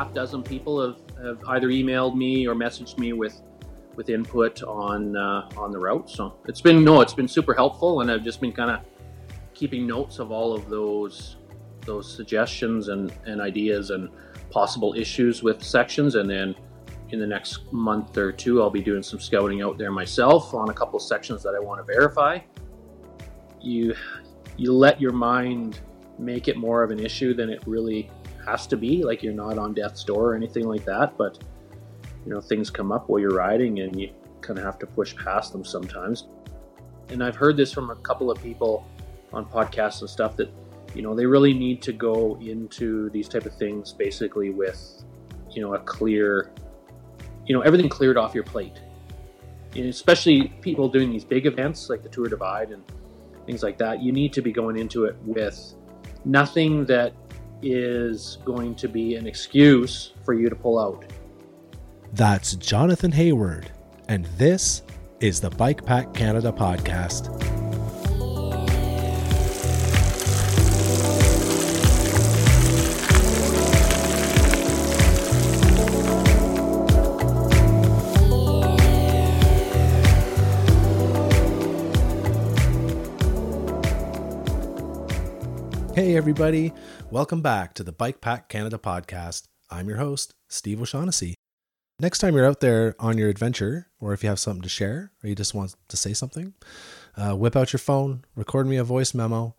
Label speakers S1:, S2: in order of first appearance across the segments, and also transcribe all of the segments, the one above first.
S1: half dozen people have, have either emailed me or messaged me with with input on uh, on the route. So it's been no, it's been super helpful, and I've just been kind of keeping notes of all of those those suggestions and, and ideas and possible issues with sections, and then in the next month or two, I'll be doing some scouting out there myself on a couple sections that I want to verify. You you let your mind make it more of an issue than it really has to be. Like you're not on death's door or anything like that, but you know things come up while you're riding, and you kind of have to push past them sometimes. And I've heard this from a couple of people on podcasts and stuff that you know they really need to go into these type of things basically with you know a clear you know everything cleared off your plate and especially people doing these big events like the tour divide and things like that you need to be going into it with nothing that is going to be an excuse for you to pull out.
S2: That's jonathan hayward and this is the bike pack canada podcast Hey, everybody. Welcome back to the Bike Pack Canada podcast. I'm your host, Steve O'Shaughnessy. Next time you're out there on your adventure, or if you have something to share, or you just want to say something, uh, whip out your phone, record me a voice memo,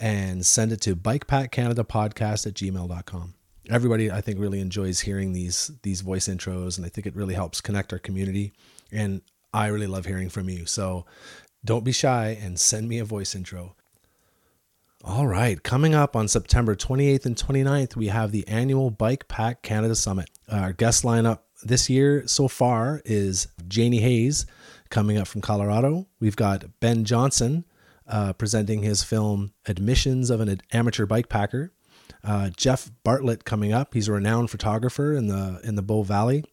S2: and send it to bikepackcanadapodcast at gmail.com. Everybody, I think, really enjoys hearing these these voice intros, and I think it really helps connect our community. And I really love hearing from you. So don't be shy and send me a voice intro. All right, coming up on September 28th and 29th, we have the annual Bike Pack Canada Summit. Our guest lineup this year so far is Janie Hayes coming up from Colorado. We've got Ben Johnson uh, presenting his film Admissions of an Amateur Bike Packer. Uh, Jeff Bartlett coming up. He's a renowned photographer in the in the Bow Valley.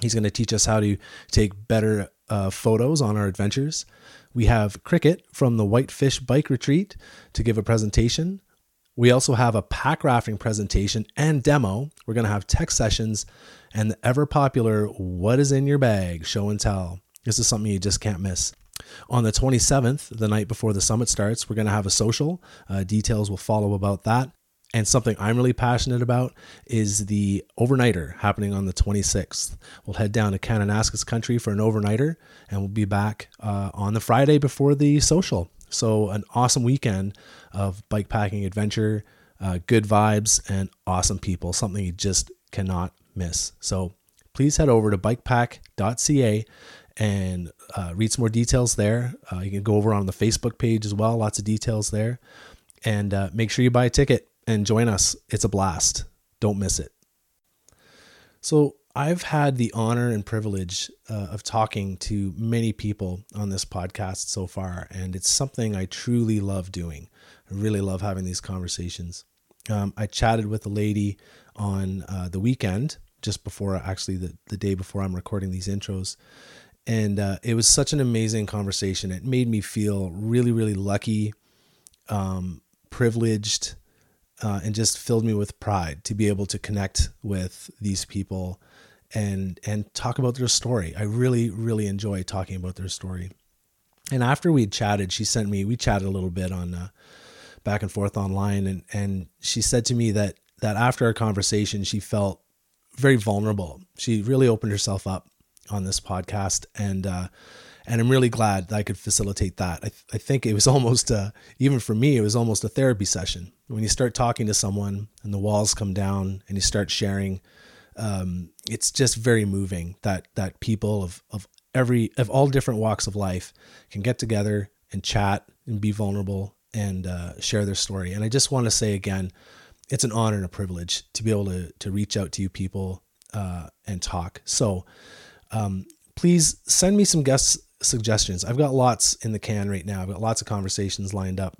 S2: He's going to teach us how to take better uh, photos on our adventures. We have Cricket from the Whitefish Bike Retreat to give a presentation. We also have a pack rafting presentation and demo. We're going to have tech sessions and the ever popular What is in Your Bag show and tell. This is something you just can't miss. On the 27th, the night before the summit starts, we're going to have a social. Uh, details will follow about that. And something I'm really passionate about is the overnighter happening on the 26th. We'll head down to Kananaskis country for an overnighter, and we'll be back uh, on the Friday before the social. So, an awesome weekend of bike packing adventure, uh, good vibes, and awesome people. Something you just cannot miss. So, please head over to bikepack.ca and uh, read some more details there. Uh, you can go over on the Facebook page as well, lots of details there. And uh, make sure you buy a ticket and join us. It's a blast. Don't miss it. So, I've had the honor and privilege uh, of talking to many people on this podcast so far, and it's something I truly love doing. I really love having these conversations. Um, I chatted with a lady on uh, the weekend, just before actually the, the day before I'm recording these intros. And uh, it was such an amazing conversation. It made me feel really, really lucky, um, privileged, uh, and just filled me with pride to be able to connect with these people and and talk about their story. I really really enjoy talking about their story. And after we chatted, she sent me. We chatted a little bit on uh, back and forth online, and and she said to me that that after our conversation, she felt very vulnerable. She really opened herself up on this podcast, and uh, and I'm really glad that I could facilitate that. I, th- I think it was almost, uh, even for me, it was almost a therapy session. When you start talking to someone and the walls come down and you start sharing, um, it's just very moving that that people of of every of all different walks of life can get together and chat and be vulnerable and uh, share their story. And I just want to say again, it's an honor and a privilege to be able to to reach out to you people uh, and talk. So um, please send me some guest suggestions. I've got lots in the can right now. I've got lots of conversations lined up,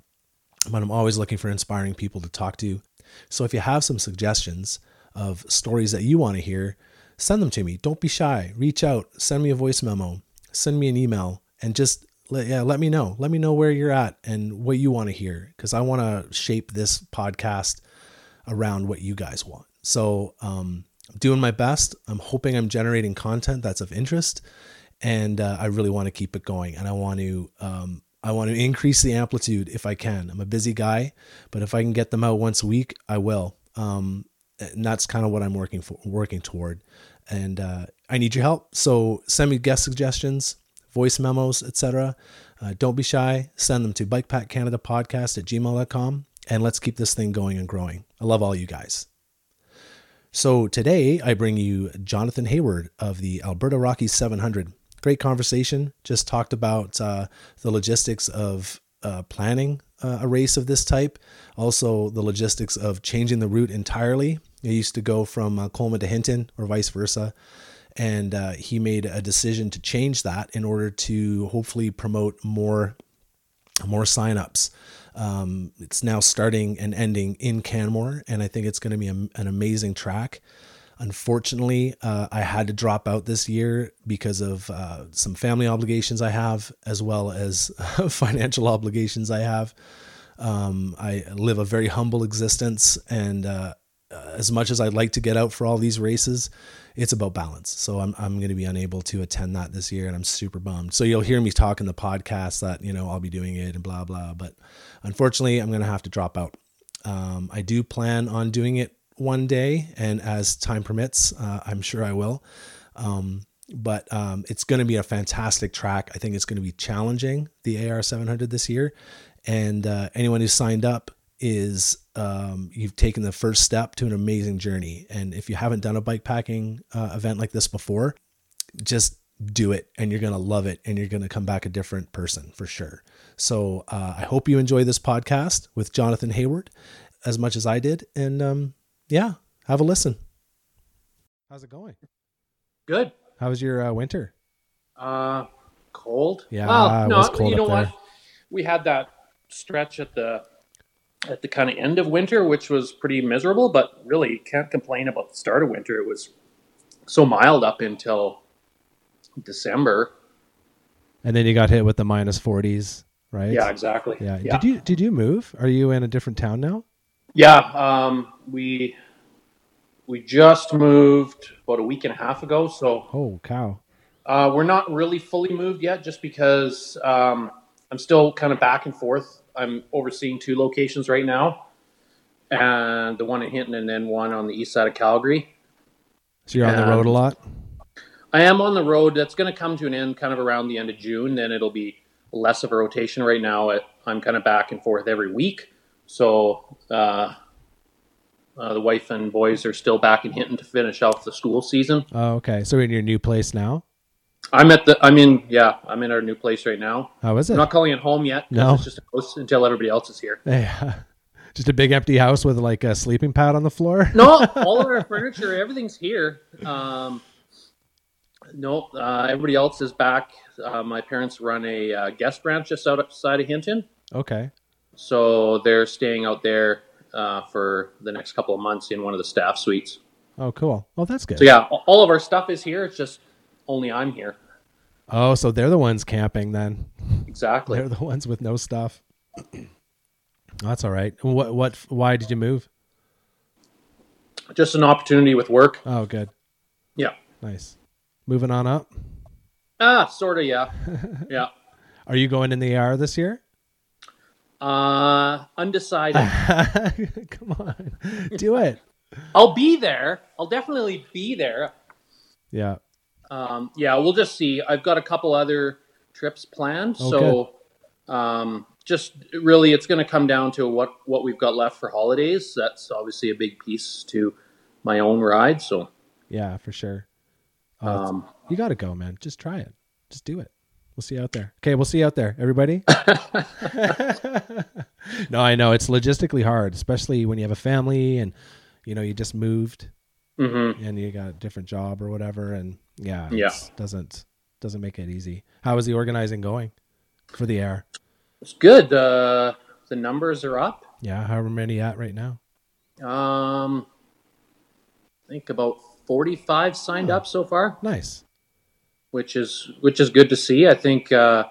S2: but I'm always looking for inspiring people to talk to. So if you have some suggestions of stories that you want to hear, send them to me. Don't be shy. Reach out, send me a voice memo, send me an email, and just let, yeah, let me know. Let me know where you're at and what you want to hear because I want to shape this podcast around what you guys want. So, um, I'm doing my best. I'm hoping I'm generating content that's of interest, and uh, I really want to keep it going. And I want to um, I want to increase the amplitude if I can. I'm a busy guy, but if I can get them out once a week, I will. Um, and that's kind of what I'm working for, working toward. And uh, I need your help. So send me guest suggestions, voice memos, etc. Uh, don't be shy. Send them to bikepackcanadapodcast at gmail.com and let's keep this thing going and growing. I love all you guys. So today I bring you Jonathan Hayward of the Alberta Rockies 700. Great conversation. Just talked about uh, the logistics of uh, planning uh, a race of this type, also the logistics of changing the route entirely. I used to go from uh, Coleman to Hinton or vice versa. And uh, he made a decision to change that in order to hopefully promote more more signups. Um, it's now starting and ending in Canmore, and I think it's going to be a, an amazing track. Unfortunately, uh, I had to drop out this year because of uh, some family obligations I have, as well as financial obligations I have. Um, I live a very humble existence, and uh, as much as I'd like to get out for all these races, it's about balance. So I'm I'm going to be unable to attend that this year, and I'm super bummed. So you'll hear me talk in the podcast that you know I'll be doing it and blah blah. But unfortunately, I'm going to have to drop out. Um, I do plan on doing it one day, and as time permits, uh, I'm sure I will. Um, but um, it's going to be a fantastic track. I think it's going to be challenging the AR 700 this year, and uh, anyone who signed up is um, you've taken the first step to an amazing journey. And if you haven't done a bike packing uh, event like this before, just do it and you're going to love it and you're going to come back a different person for sure. So uh, I hope you enjoy this podcast with Jonathan Hayward as much as I did. And um, yeah, have a listen. How's it going?
S1: Good.
S2: How was your uh, winter?
S1: Uh, cold.
S2: Yeah,
S1: Well,
S2: it
S1: no,
S2: was cold
S1: you know
S2: up there.
S1: what? We had that stretch at the at the kind of end of winter, which was pretty miserable. But really, can't complain about the start of winter. It was so mild up until December.
S2: And then you got hit with the minus 40s, right?
S1: Yeah, exactly.
S2: Yeah.
S1: yeah.
S2: Did you did you move? Are you in a different town now?
S1: Yeah, um, we we just moved about a week and a half ago, so
S2: Oh cow.
S1: uh, we're not really fully moved yet, just because um, I'm still kind of back and forth. I'm overseeing two locations right now, and the one in Hinton, and then one on the east side of Calgary.
S2: So you're on the road a lot.
S1: I am on the road. That's going to come to an end kind of around the end of June. Then it'll be less of a rotation. Right now, I'm kind of back and forth every week. So uh, uh, the wife and boys are still back in Hinton to finish off the school season.
S2: Oh, okay. So in your new place now.
S1: I'm at the. I'm in. Yeah, I'm in our new place right now.
S2: How is it?
S1: I'm not calling it home yet.
S2: No.
S1: it's just a house until everybody else is here.
S2: Yeah. Just a big empty house with like a sleeping pad on the floor.
S1: No, all of our furniture, everything's here. Um, no, uh, everybody else is back. Uh, my parents run a uh, guest ranch just outside of Hinton,
S2: Okay.
S1: So they're staying out there uh, for the next couple of months in one of the staff suites.
S2: Oh, cool. Oh, that's good.
S1: So yeah, all of our stuff is here. It's just only I'm here.
S2: Oh, so they're the ones camping then.
S1: Exactly.
S2: They're the ones with no stuff. That's all right. What? What? Why did you move?
S1: Just an opportunity with work.
S2: Oh, good.
S1: Yeah.
S2: Nice. Moving on up.
S1: Ah, sort of. Yeah. Yeah.
S2: Are you going in the AR this year?
S1: Uh, undecided.
S2: Come on, do it.
S1: I'll be there. I'll definitely be there.
S2: Yeah.
S1: Um, yeah, we'll just see. I've got a couple other trips planned,
S2: Oh,
S1: so um, just really, it's going to come down to what what we've got left for holidays. That's obviously a big piece to my own ride. So
S2: Yeah, for sure. Oh,
S1: um,
S2: you got to go, man. Just try it. Just do it. We'll see you out there. Okay, we'll see you out there, everybody. no, I know it's logistically hard, especially when you have a family and you know you just moved
S1: mhm.
S2: and you got a different job or whatever, and yeah,
S1: Yeah.
S2: doesn't doesn't make it easy. How is the organizing going for the AR?
S1: it's good. Uh, the numbers are up.
S2: Yeah, how many at right now?
S1: Um, I think about forty-five signed
S2: Oh.
S1: up so far.
S2: Nice.
S1: Which is which is good to see. I think uh,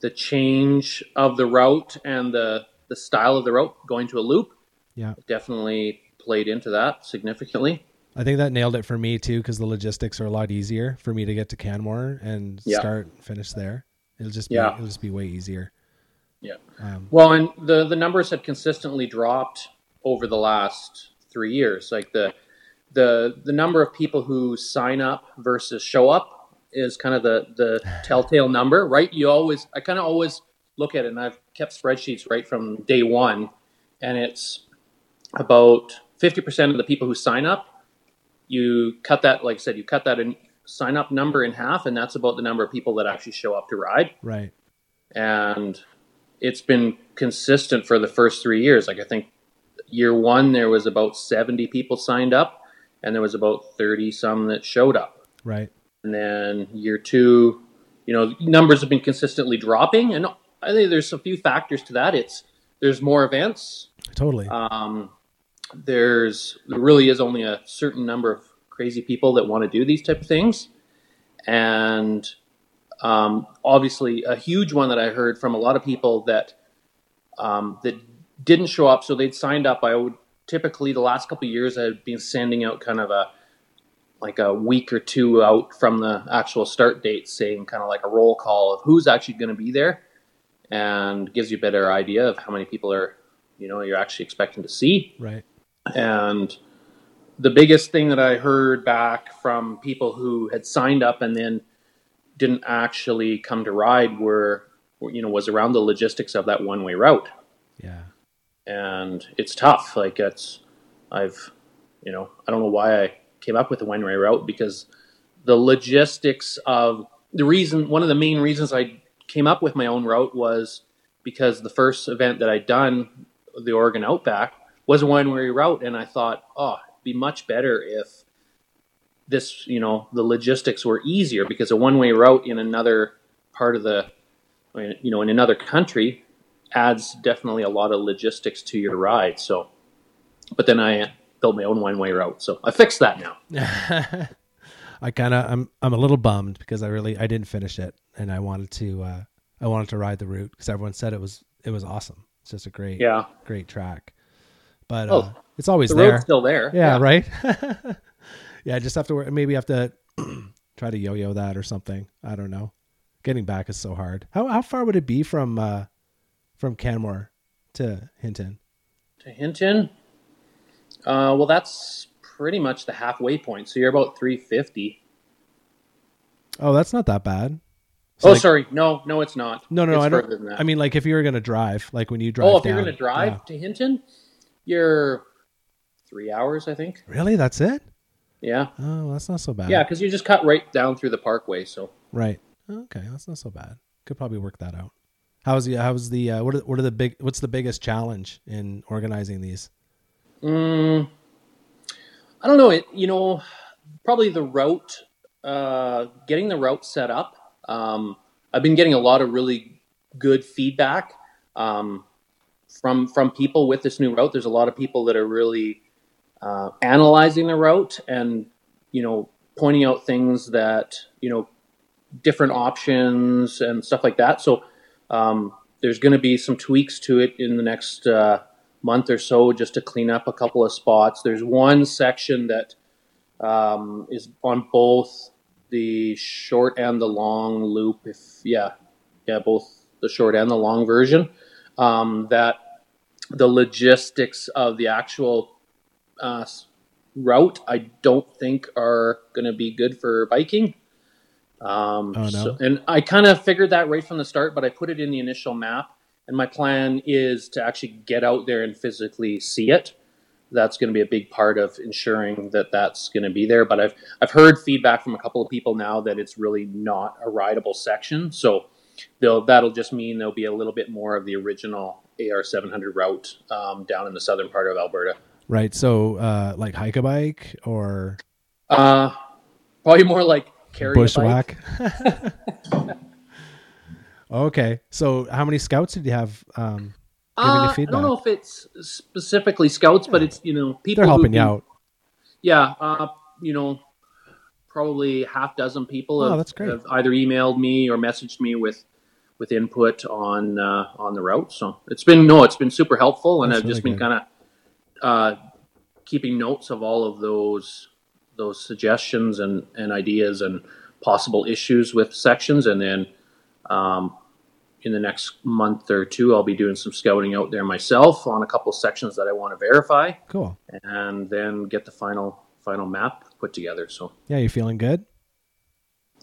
S1: the change of the route and the the style of the route going to a loop
S2: Yeah.
S1: definitely played into that significantly.
S2: I think that nailed it for me too, because the logistics are a lot easier for me to get to Canmore and
S1: Yeah.
S2: start and finish there. It'll just be
S1: Yeah.
S2: it'll just be way easier.
S1: Yeah.
S2: Um,
S1: Well, and the the numbers have consistently dropped over the last three years. Like the the the number of people who sign up versus show up is kind of the the telltale number, right? You always I kind of always look at it, and I've kept spreadsheets right from day one, and it's about fifty percent of the people who sign up. You cut that, like I said, you cut that in sign up number in half, and that's about the number of people that actually show up to ride
S2: right.
S1: and it's been consistent for the first three years. Like I think year one there was about seventy people signed up, and there was about thirty some that showed up.
S2: Right.
S1: And then year two, you know, numbers have been consistently dropping, and I think there's a few factors to that. It's there's more events.
S2: Totally.
S1: Um, there's there really is only a certain number of crazy people that want to do these type of things, and um, obviously a huge one that I heard from a lot of people that um, that didn't show up. So they'd signed up. I would typically the last couple of years I've been sending out kind of a like a week or two out from the actual start date, saying kind of like a roll call of who's actually going to be there, and gives you a better idea of how many people are you know you're actually expecting to see.
S2: right.
S1: And the biggest thing that I heard back from people who had signed up and then didn't actually come to ride were, you know, was around the logistics of that one way route.
S2: Yeah.
S1: And it's tough. Like it's, I've, you know, I don't know why I came up with the one way route because the logistics of the reason, one of the main reasons I came up with my own route was because the first event that I'd done, the Oregon Outback, was a one way route. And I thought, oh, it'd be much better if this, you know, the logistics were easier because a one way route in another part of the, you know, in another country adds definitely a lot of logistics to your ride. So, but then I built my own one way route. So I fixed that now.
S2: I kind of I'm I'm a little bummed because I really I didn't finish it and I wanted to uh I wanted to ride the route because everyone said it was it was awesome. It's just a great
S1: Yeah.
S2: great track. But
S1: Oh,
S2: uh, it's always
S1: The
S2: there.
S1: road's still there.
S2: yeah, right. yeah, I just have to work. Maybe have to try to yo-yo that or something. I don't know. Getting back is so hard. How how far would it be from uh from Canmore to Hinton?
S1: To Hinton, uh, well, that's pretty much the halfway point. So you're about 350.
S2: Oh, that's not that bad. So,
S1: oh,
S2: like-
S1: sorry. No, no, it's not.
S2: No, no,
S1: it's
S2: I don't.
S1: than that.
S2: I mean, like if you were gonna drive, like when you drive.
S1: oh, if you're going to drive
S2: yeah.
S1: to Hinton, you're three hours, I think.
S2: Really, that's it?
S1: Yeah.
S2: Oh, that's not so bad.
S1: Yeah, because you just cut right down through the parkway. So
S2: Right. Okay, that's not so bad. Could probably work that out. How's the how's the uh, what are what are the big what's the biggest challenge in organizing these?
S1: Mm, I don't know. It you know probably the route, uh, getting the route set up. Um, I've been getting a lot of really good feedback um, from from people with this new route. There's a lot of people that are really uh, analyzing the route and you know pointing out things that you know different options and stuff like that. So um, there's going to be some tweaks to it in the next uh, month or so just to clean up a couple of spots. There's one section that um, is on both the short and the long loop. If yeah, yeah, both the short and the long version. Um, that the logistics of the actual uh, route, I don't think are going to be good for biking. Um,
S2: Oh, no?
S1: so- and I kind of figured that right from the start, but I put it in the initial map. And my plan is to actually get out there and physically see it. That's going to be a big part of ensuring that that's going to be there. But I've I've heard feedback from a couple of people now that it's really not a rideable section. So they'll that'll just mean there'll be a little bit more of the original AR 700 route um, down in the southern part of Alberta.
S2: Right. So uh like hike a bike or
S1: Uh, probably more like carry a bike.
S2: bushwhack. okay. So how many scouts did you have um
S1: Uh, I don't know if it's specifically scouts, but it's you know people
S2: They're helping you out.
S1: Yeah, uh, you know, probably half dozen people
S2: Oh,
S1: have,
S2: that's great.
S1: have either emailed me or messaged me with with input on uh, on the route. So it's been no, it's been super helpful, and
S2: That's
S1: I've just
S2: really
S1: been kind of uh, keeping notes of all of those those suggestions and, and ideas and possible issues with sections, and then um, in the next month or two, I'll be doing some scouting out there myself on a couple sections that I want to verify,
S2: Cool.
S1: and then get the final final map put together. So
S2: Yeah, you feeling good?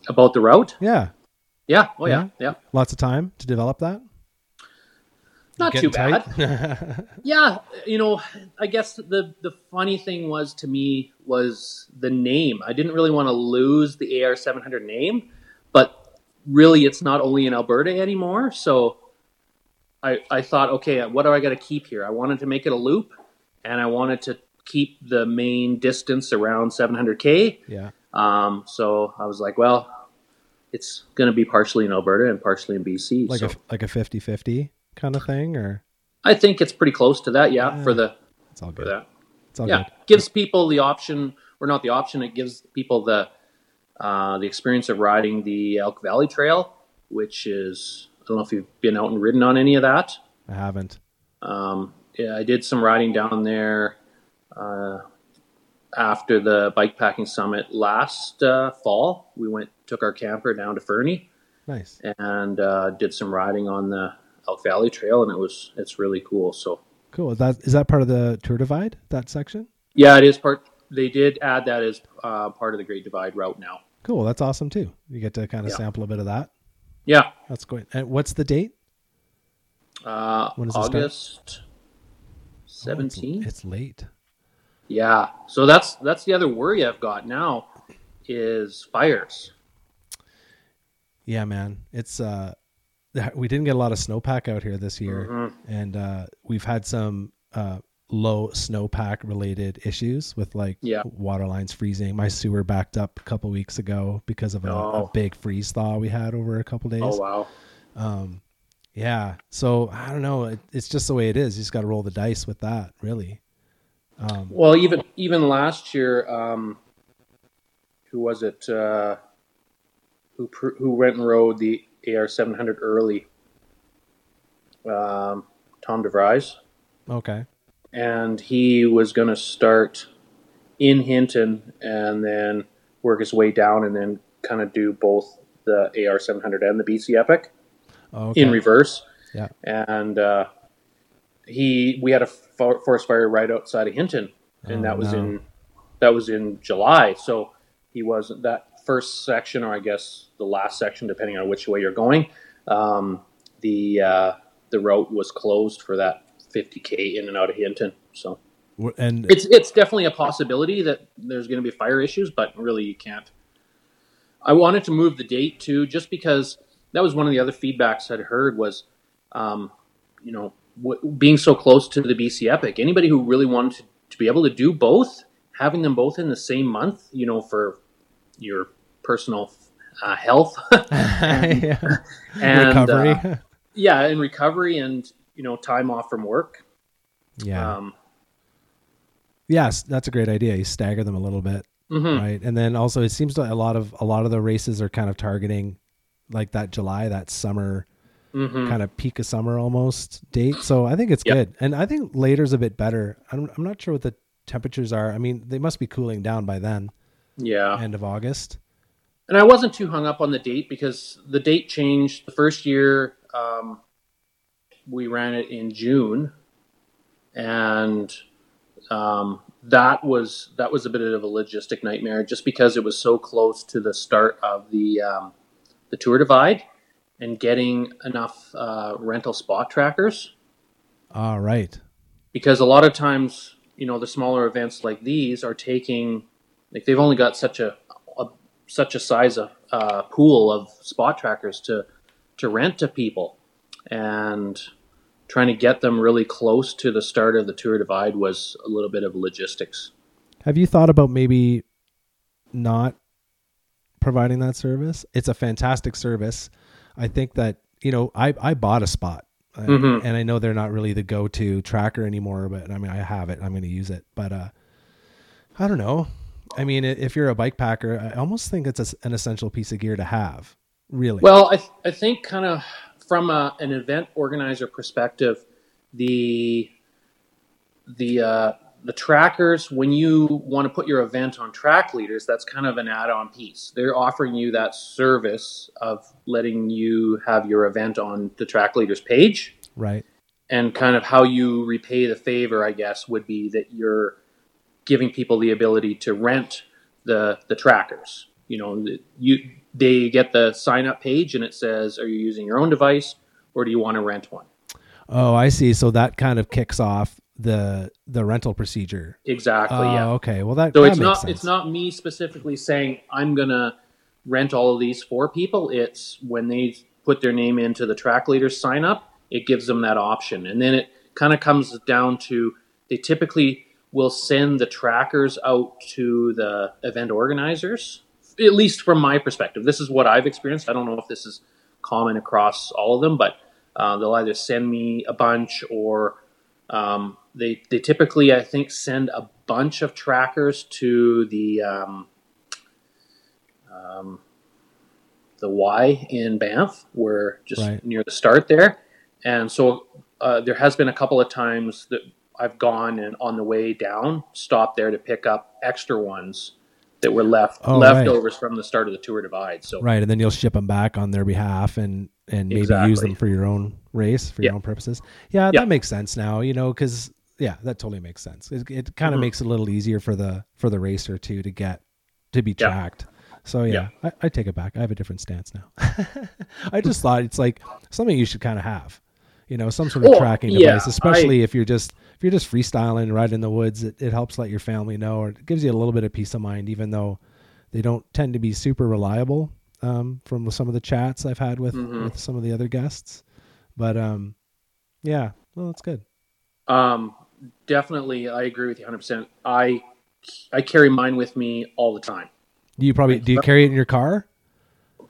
S1: about the route,
S2: Yeah.
S1: yeah, oh yeah,
S2: Yeah.
S1: yeah,
S2: Lots of time to develop that?
S1: not too
S2: Getting
S1: bad. Yeah, you know, I guess the the funny thing was to me was the name. I didn't really want to lose the AR seven hundred name, but really, it's not only in Alberta anymore. So I I thought, okay, what do I got to keep here? I wanted to make it a loop, and I wanted to keep the main distance around seven hundred k.
S2: yeah.
S1: Um, so I was like, well, it's going to be partially in Alberta and partially in BC.
S2: Like
S1: so
S2: a like a 50-50 kind of thing or
S1: I think it's pretty close to that. Yeah,
S2: Yeah.
S1: for the
S2: it's all
S1: for
S2: good.
S1: that.
S2: It's all
S1: yeah,
S2: good.
S1: gives people the option, or not the option. It gives people the uh, the experience of riding the Elk Valley Trail, which is I don't know if you've been out and ridden on any of that.
S2: I haven't.
S1: Um, yeah, I did some riding down there uh, after the bike packing summit last uh, fall. We went took our camper down to Fernie
S2: Nice.
S1: and uh, did some riding on the Elk Valley Trail, and it was it's really cool. So
S2: Cool. Is that is that part of the tour divide, that section?
S1: yeah, it is part. They did add that as uh, part of the Great Divide route now.
S2: Cool. That's awesome too. You get to kind of
S1: Yeah.
S2: sample a bit of that.
S1: Yeah,
S2: That's great. And what's the date?
S1: uh,
S2: When start?
S1: August
S2: Oh, it's- it's, late.
S1: yeah, so that's that's the other worry I've got now is fires.
S2: Yeah, man. It's uh we didn't get a lot of snowpack out here this year
S1: Mhm.
S2: and uh we've had some uh low snowpack related issues with like
S1: Yeah.
S2: water lines freezing. My sewer backed up a couple weeks ago because of a, a
S1: Oh.
S2: big freeze thaw we had over a couple days.
S1: Oh wow.
S2: Um yeah. So I don't know. It, it's just the way it is. You just got to roll the dice with that, really. Um
S1: Well, even even last year, um, who was it? Uh, who who went and rode the AR seven hundred early? Um, Tom DeVries,
S2: okay.
S1: And he was going to start in Hinton and then work his way down, and then kind of do both the AR seven hundred and the BC Epic
S2: Okay.
S1: in reverse.
S2: Yeah.
S1: And uh, he, we had a forest fire right outside of Hinton, and
S2: Oh,
S1: that was
S2: no.
S1: in that was in July. So he wasn't that first section, or I guess the last section, depending on which way you're going. Um, the uh, the route was closed for that 50k in and out of Hinton. So
S2: and
S1: it's it's definitely a possibility that there's going to be fire issues, but really you can't. I wanted to move the date too, just because that was one of the other feedbacks I'd heard was, um, you know, w- being so close to the BC Epic. Anybody who really wanted to, to be able to do both, having them both in the same month, you know, for your personal uh, health
S2: yeah.
S1: and
S2: recovery.
S1: uh, yeah, and recovery and you know time off from work.
S2: yeah.
S1: Um,
S2: yes, that's a great idea. You stagger them a little bit.
S1: mhm.
S2: right and then also it seems like a lot of a lot of the races are kind of targeting like that july that summer
S1: Mhm.
S2: kind of peak of summer almost date so i think it's
S1: Yep.
S2: good and i think later's a bit better I'm, I'm not sure what the temperatures are i mean they must be cooling down by then
S1: Yeah.
S2: end of august
S1: And I wasn't too hung up on the date because the date changed. The first year um, we ran it in June, and um, that was that was a bit of a logistic nightmare just because it was so close to the start of the um, the tour divide and getting enough uh, rental spot trackers.
S2: All right.
S1: Because a lot of times you know the smaller events like these are taking like they've only got such a, a such a size of uh, pool of spot trackers to to rent to people. And trying to get them really close to the start of the tour divide was a little bit of logistics.
S2: Have you thought about maybe not providing that service? It's a fantastic service. I think that you know i i bought a spot uh,
S1: Mhm.
S2: and i know they're not really the go-to tracker anymore but i mean i have it. I'm going to use it. But uh i don't know. I mean if you're a bike packer i almost think it's an essential piece of gear to have really.
S1: Well, I, th- I think kind of from a, an event organizer perspective, the the uh, the trackers, when you want to put your event on track leaders, that's kind of an add-on piece. They're offering you that service of letting you have your event on the track leaders page.
S2: Right.
S1: And kind of how you repay the favor, I guess, would be that you're giving people the ability to rent the the trackers. You know, you they get the sign up page and it says, "Are you using your own device or do you want to rent one?"
S2: Oh, I see. So that kind of kicks off the the rental procedure.
S1: Exactly.
S2: Oh,
S1: yeah.
S2: okay. Well, that
S1: So
S2: that
S1: it's not
S2: sense.
S1: it's not me specifically saying I'm gonna rent all of these for people. It's when they put their name into the track leaders sign up, it gives them that option, and then it kind of comes down to they typically will send the trackers out to the event organizers. At least from my perspective, this is what I've experienced. I don't know if this is common across all of them, but uh, they'll either send me a bunch or um, they they typically I think send a bunch of trackers to the um, um, the Y in Banff, where just
S2: Right.
S1: near the start there, and so uh, there has been a couple of times that I've gone and on the way down stopped there to pick up extra ones that were left
S2: Oh, right.
S1: leftovers from the start of the tour divide. So
S2: Right, and then you'll ship them back on their behalf and and maybe use them for your own race for your own purposes. Yeah,
S1: Yeah.
S2: that makes sense now. You know, because yeah, that totally makes sense. It, it kind of
S1: Mhm.
S2: makes it a little easier for the for the racer too to get to be
S1: Yeah.
S2: tracked. So yeah, I, I take it back. I have a different stance now. I just thought it's like something you should kind of have. You know, some sort of tracking
S1: yeah,
S2: device, especially if you're just if you're just freestyling right in the woods. It, it helps let your family know, or it gives you a little bit of peace of mind, even though they don't tend to be super reliable um, from some of the chats I've had with
S1: Mhm.
S2: with some of the other guests. But um, yeah, well, that's good.
S1: Um, definitely, I agree with you 100. percent I I carry mine with me all the time.
S2: Do you probably do you carry it in your car?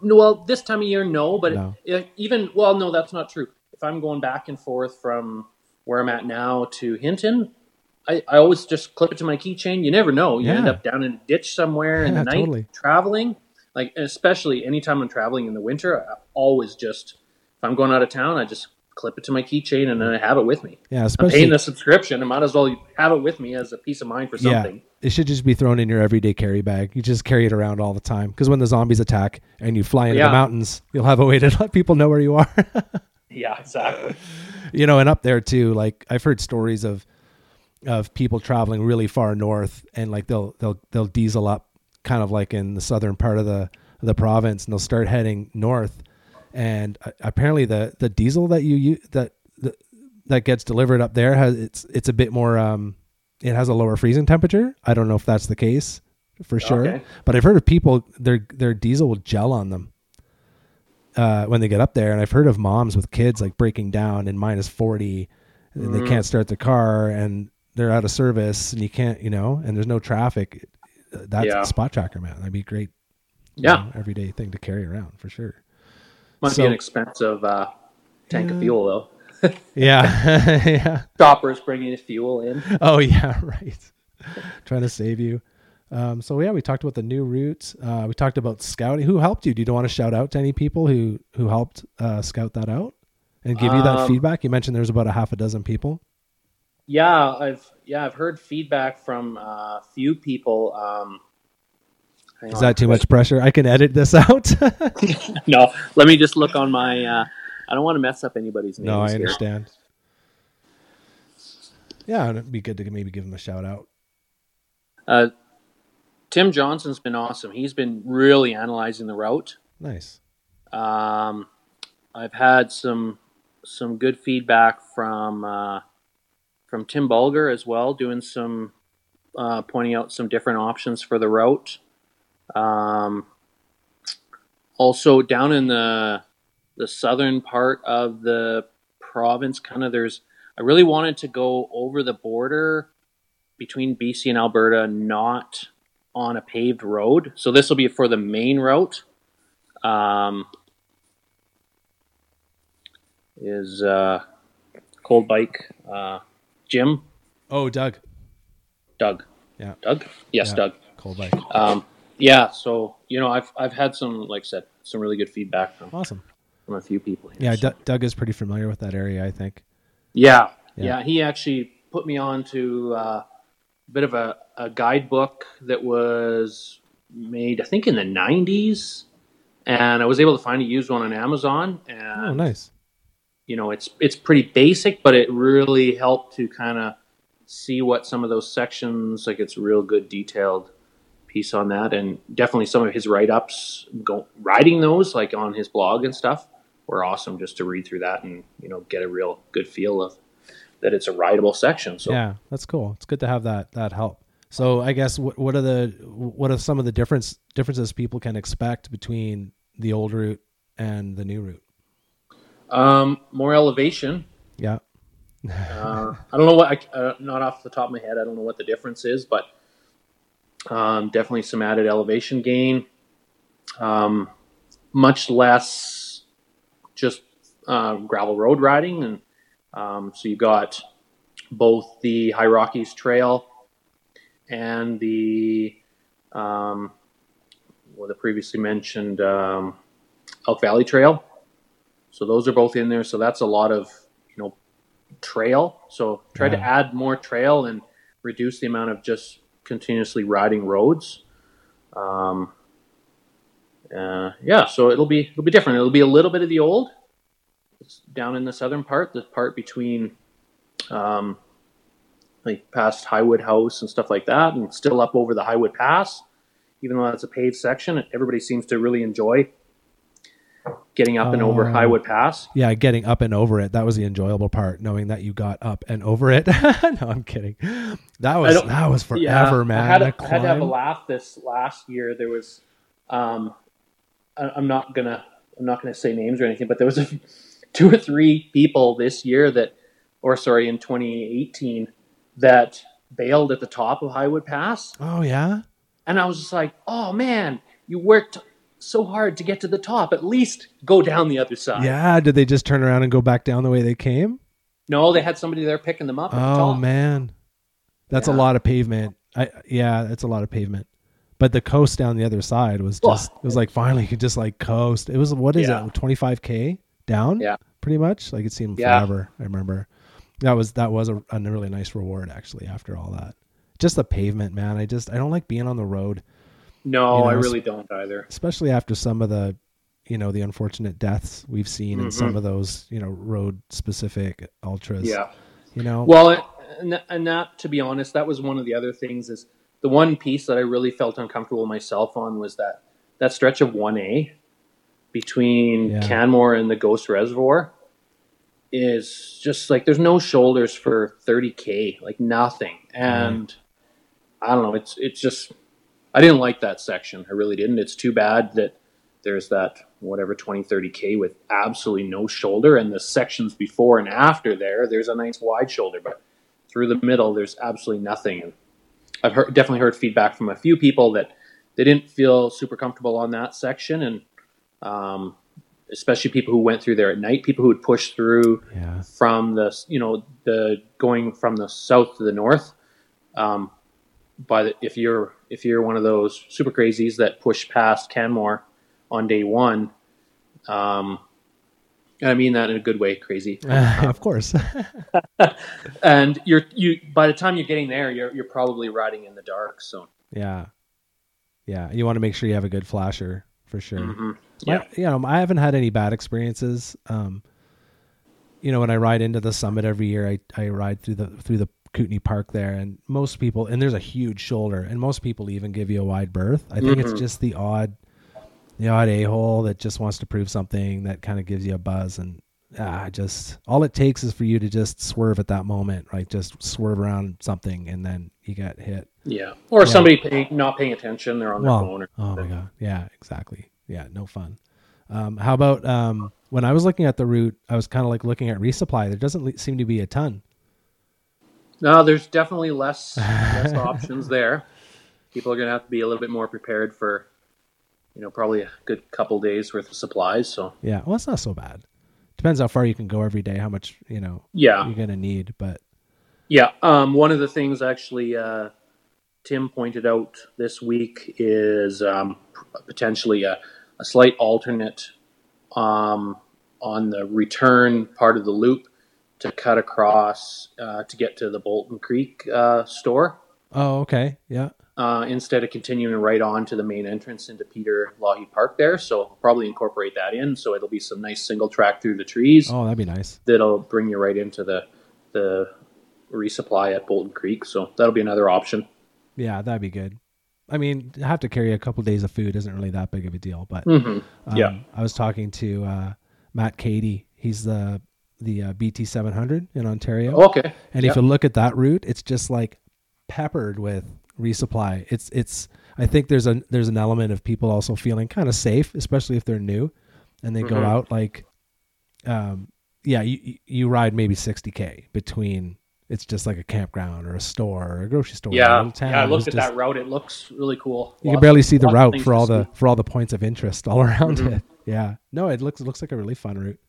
S1: No, Well, this time of year, no, but
S2: No.
S1: if- even well, no, that's not true. If I'm going back and forth from where I'm at now to Hinton, I, I always just clip it to my keychain. You never know. You end up down in a ditch somewhere in the night
S2: totally.
S1: traveling. Like especially anytime I'm traveling in the winter, I always just if I'm going out of town, I just clip it to my keychain and then I have it with me.
S2: Yeah,
S1: I'm
S2: especially
S1: paying the subscription. I might as well have it with me as a peace of mind for something.
S2: yeah,
S1: something.
S2: it should just be thrown in your everyday carry bag. You just carry it around all the time because when the zombies attack and you fly into the mountains, you'll have a way to let people know where you are.
S1: Yeah, exactly.
S2: You know, and up there too, like I've heard stories of of people traveling really far north and like they'll they'll they'll diesel up kind of like in the southern part of the the province and they'll start heading north and uh, apparently the the diesel that you use that the, that gets delivered up there has it's it's a bit more um it has a lower freezing temperature. I don't know if that's the case for sure,
S1: Okay.
S2: but I've heard of people their their diesel will gel on them uh, when they get up there, and I've heard of moms with kids like breaking down in minus forty, and they
S1: Mm.
S2: can't start the car, and they're out of service, and you can't, you know, and there's no traffic. That's
S1: Yeah.
S2: spot tracker, man. That'd be great,
S1: Yeah.
S2: know, everyday thing to carry around for sure.
S1: Might
S2: So-
S1: be an expensive uh, tank
S2: Yeah.
S1: of fuel though.
S2: Yeah, yeah.
S1: Choppers bringing fuel in.
S2: Oh yeah, right. Trying to save you. Um, so yeah, we talked about the new routes. Uh, we talked about scouting. Who helped you? Do you want to shout out to any people who who helped uh, scout that out and give you that
S1: Um,
S2: feedback? You mentioned there's about a half a dozen people.
S1: Yeah, I've yeah I've heard feedback from a few people. Um,
S2: Is
S1: on.
S2: that too much pressure? I can edit this out.
S1: No, let me just look on my. Uh, I don't want to mess up anybody's names.
S2: no, I
S1: here.
S2: understand. Yeah, it'd be good to maybe give them a shout out.
S1: Tim Johnson's been awesome. He's been really analyzing the route.
S2: Nice.
S1: Um, I've had some some good feedback from uh, from Tim Bulger as well, doing some uh, pointing out some different options for the route. Um, also, down in the the southern part of the province, kind of there's. I really wanted to go over the border between BC and Alberta, not on a paved road. So this will be for the main route. Um, is uh, Cold Bike uh, Jim
S2: Oh, Doug.
S1: Doug?
S2: Yeah.
S1: Doug. Yes,
S2: Yeah.
S1: Doug.
S2: Cold bike.
S1: Um, yeah. So you know, I've I've had some, like I said, some really good feedback from,
S2: Awesome.
S1: from a few people. Here,
S2: Yeah,
S1: so-
S2: D- Doug is pretty familiar with that area, I think.
S1: yeah,
S2: Yeah.
S1: yeah, He actually put me on to uh, bit of a, a guidebook that was made, I think, in the '90s, and I was able to find a used one on Amazon. And
S2: Oh, nice.
S1: you know, it's it's pretty basic, but it really helped to kind of see what some of those sections like. It's a real good detailed piece on that, and definitely some of his write ups, go writing those like on his blog and stuff, were awesome. Just to read through that and you know get a real good feel of that it's a writable section. So
S2: Yeah, that's cool. It's good to have that that help. So I guess what what are the what are some of the difference differences people can expect between the old route and the new route?
S1: um, more elevation.
S2: Yeah.
S1: Uh, I don't know what I uh, not off the top of my head. I don't know what the difference is, but um, definitely some added elevation gain. Um, much less just uh, gravel road riding, and um, so you got both the High Rockies Trail and the um, well, the previously mentioned um, Elk Valley Trail. So those are both in there. So that's a lot of you know trail. So try to add more trail and reduce the amount of just continuously riding roads. Um, uh, yeah, so it'll be it'll be different. It'll be a little bit of the old. It's down in the southern part, the part between um, like past Highwood House and stuff like that, and still up over the Highwood Pass. Even though that's a paved section, everybody seems to really enjoy getting up and over
S2: Oh.
S1: Highwood Pass.
S2: Yeah, getting up and over it. That was the enjoyable part, knowing that you got up and over it. no, I'm kidding. That was that was forever, man.
S1: I had, a, I had to have a laugh this last year. There was, um, I, I'm not gonna, I'm not gonna say names or anything, but there was a, two or three people this year that, or sorry, in 2018, that bailed at the top of Highwood Pass,
S2: Oh yeah.
S1: and I was just like, oh man, you worked so hard to get to the top. At least go down the other side.
S2: Yeah. Did they just turn around and go back down the way they came?
S1: No, they had somebody there picking them up. At the
S2: Oh
S1: top.
S2: man, that's a lot of pavement. I yeah, that's a lot of pavement. But the coast down the other side was
S1: Oh.
S2: just it was like finally you could just like coast. It was what is
S1: Yeah.
S2: it, twenty five k down?
S1: Yeah.
S2: pretty much. Like it seemed
S1: Yeah.
S2: forever. I remember that was that was a, a really nice reward actually. After all that, just the pavement, man. I just I don't like being on the road,
S1: No,
S2: You know,
S1: I really don't either.
S2: especially after some of the you know the unfortunate deaths we've seen in
S1: Mhm.
S2: some of those you know road specific ultras.
S1: Yeah.
S2: you know.
S1: Well, and that, and that, to be honest, that was one of the other things. Is the one piece that I really felt uncomfortable myself on was that that stretch of one A between
S2: Yeah.
S1: Canmore and the Ghost Reservoir is just like there's no shoulders for 30k, like nothing. And I don't know, it's it's just I didn't like that section. I really didn't. It's too bad that there's that whatever 20 30k with absolutely no shoulder and the sections before and after there there's a nice wide shoulder but through the middle there's absolutely nothing and i've heard, definitely heard feedback from a few people that they didn't feel super comfortable on that section and um, especially people who went through there at night people who would push through
S2: yeah.
S1: from the you know the going from the south to the north um, by the, if you're if you're one of those super crazies that push past Canmore on day one, um, and I mean that in a good way, crazy.
S2: of course.
S1: and you're you by the time you're getting there, you're you're probably riding in the dark. So
S2: yeah. Yeah. You want to make sure you have a good flasher for sure.
S1: mhm.
S2: Yeah. you know, I haven't had any bad experiences. Um, you know, when I ride into the summit every year, I, I ride through the through the Kootenay Park there, and most people, and there's a huge shoulder, and most people even give you a wide berth. I think it's
S1: Mhm.
S2: just the odd, the odd a hole that just wants to prove something that kind of gives you a buzz, and ah, just all it takes is for you to just swerve at that moment, right? Just swerve around something, and then you get hit.
S1: Yeah, or
S2: Yeah.
S1: somebody pay, not paying attention, they're on their phone. Or
S2: oh my god, yeah, exactly. Yeah, no fun. Um, how about um, when I was looking at the route, I was kind of like looking at resupply. There doesn't seem to be a ton.
S1: No, there's definitely less less options there. People are going to have to be a little bit more prepared for, you know, probably a good couple days worth of supplies. So
S2: Yeah, well, it's not so bad. Depends how far you can go every day, how much you know
S1: yeah,
S2: you're gonna need. But
S1: Yeah, um, one of the things actually uh, Tim pointed out this week is um, potentially a, a slight alternate um, on the return part of the loop to cut across uh, to get to the Boulton Creek uh, store.
S2: Oh, okay. Yeah.
S1: uh, instead of continuing right on to the main entrance into Peter Lougheed Park there. So I'll probably incorporate that in. So it'll be some nice single track through the trees
S2: Oh, that'd be nice.
S1: that'll bring you right into the the resupply at Boulton Creek. So that'll be another option.
S2: Yeah, that'd be good. I mean, to have to carry a couple days of food isn't really that big of a deal, but
S1: hmm
S2: um,
S1: Yeah.
S2: I was talking to uh, Matt Cady. He's the the uh, BT 700 in Ontario.
S1: Okay.
S2: And if you look at that route, it's just like peppered with resupply. It's it's I think there's a there's an element of people also feeling kind of safe, especially if they're new and they go
S1: Mhm.
S2: out like um yeah, you you- you ride maybe 60k between it's just like a campground or a store or a grocery store.
S1: Yeah. Yeah. I looked at
S2: just-
S1: that route. It looks really cool.
S2: You can barely see the route for all the
S1: see.
S2: for all the points of interest all around
S1: Mhm.
S2: it. Yeah. No, it looks it looks like a really fun route.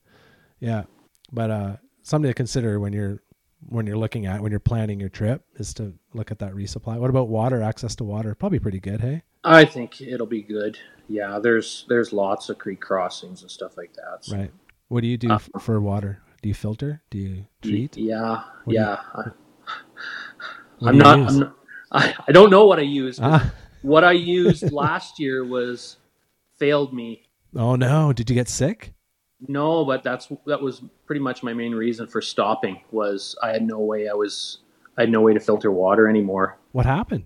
S2: Yeah. But uh something to consider when you're when you're looking at when you're planning your trip is to look at that resupply. What about water? Access to water? Probably pretty good, hey?
S1: I think it'll be good. Yeah. There's there's lots of creek crossings and stuff like that. So.
S2: Right. What do you do
S1: Uh,
S2: for water? Do you filter? Do you treat?
S1: Yeah.
S2: What you-
S1: yeah. I-
S2: What
S1: I'm
S2: do
S1: not. I'm not. I, I don't know what I use.
S2: Ah.
S1: What I used last year was failed me.
S2: Oh no, did you get sick?
S1: No, but that's that was pretty much my main reason for stopping. Was I had no way I was I had no way to filter water anymore.
S2: What happened?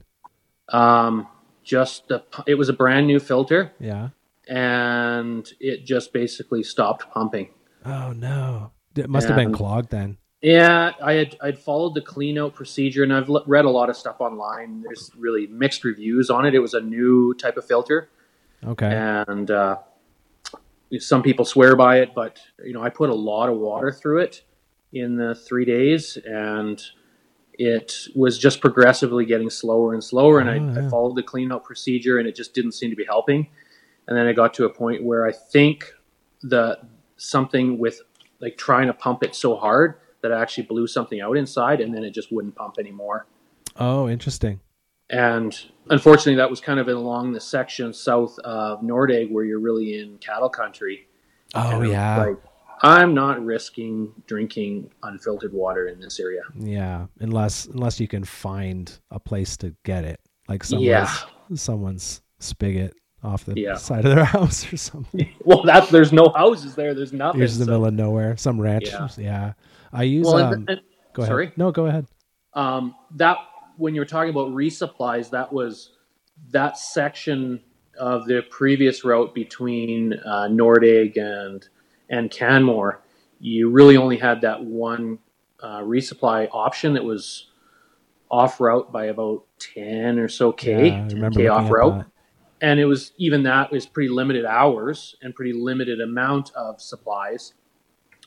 S1: Um, just the it was a brand new filter,
S2: Yeah.
S1: and it just basically stopped pumping.
S2: Oh no. It must have been clogged then.
S1: Yeah, I had I'd followed the clean out procedure, and I've l- read a lot of stuff online. There's really mixed reviews on it. It was a new type of filter,
S2: Okay.
S1: and uh, some people swear by it. But you know, I put a lot of water through it in the three days, and it was just progressively getting slower and slower. And
S2: Oh,
S1: I,
S2: yeah.
S1: I followed the clean out procedure, and it just didn't seem to be helping. And then I got to a point where I think the something with like trying to pump it so hard that I actually blew something out inside, and then it just wouldn't pump anymore.
S2: Oh, interesting.
S1: And unfortunately, that was kind of along the section south of Nordegg where you're really in cattle country.
S2: Oh
S1: And
S2: yeah.
S1: like, I'm not risking drinking unfiltered water in this area.
S2: Yeah, unless unless you can find a place to get it, like someone's
S1: Yeah.
S2: someone's spigot off the
S1: Yeah.
S2: side of their house or something.
S1: Well, that there's no houses there. There's nothing.
S2: Here's the
S1: so-
S2: middle of nowhere, some ranch. Yeah,
S1: Yeah.
S2: I use.
S1: well,
S2: um,
S1: and- and-
S2: go ahead.
S1: sorry.
S2: No, go ahead.
S1: um, that when you're talking about resupplies, that was that section of the previous route between uh, Nordegg and and Canmore. You really only had that one uh, resupply option that was off route by about ten or so k,
S2: Yeah,
S1: 10
S2: remember
S1: k off route,
S2: that.
S1: And it was even that was pretty limited hours and pretty limited amount of supplies.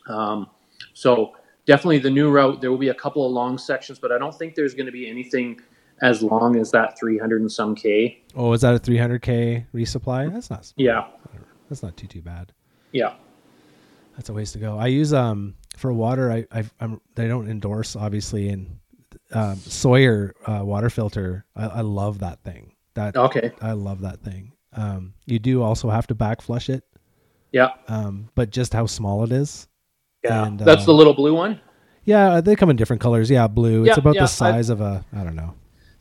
S1: Um, so definitely the new route. There will be a couple of long sections, but I don't think there's going to be anything as long as that 300 and some k.
S2: Oh, is that a 300k resupply? That's not
S1: Yeah,
S2: that's not too too bad.
S1: yeah,
S2: That's a ways to go. I use um for water. I I I'm, they don't endorse obviously, and um, Sawyer uh, water filter. I, I love that thing. That
S1: okay,
S2: I love that thing. Um, you do also have to back flush it,
S1: yeah,
S2: um, but just how small it is.
S1: yeah.
S2: And,
S1: That's
S2: uh,
S1: the little blue one.
S2: Yeah, they come in different colors. Yeah, blue. It's
S1: Yeah,
S2: about
S1: yeah,
S2: the size of a I don't know.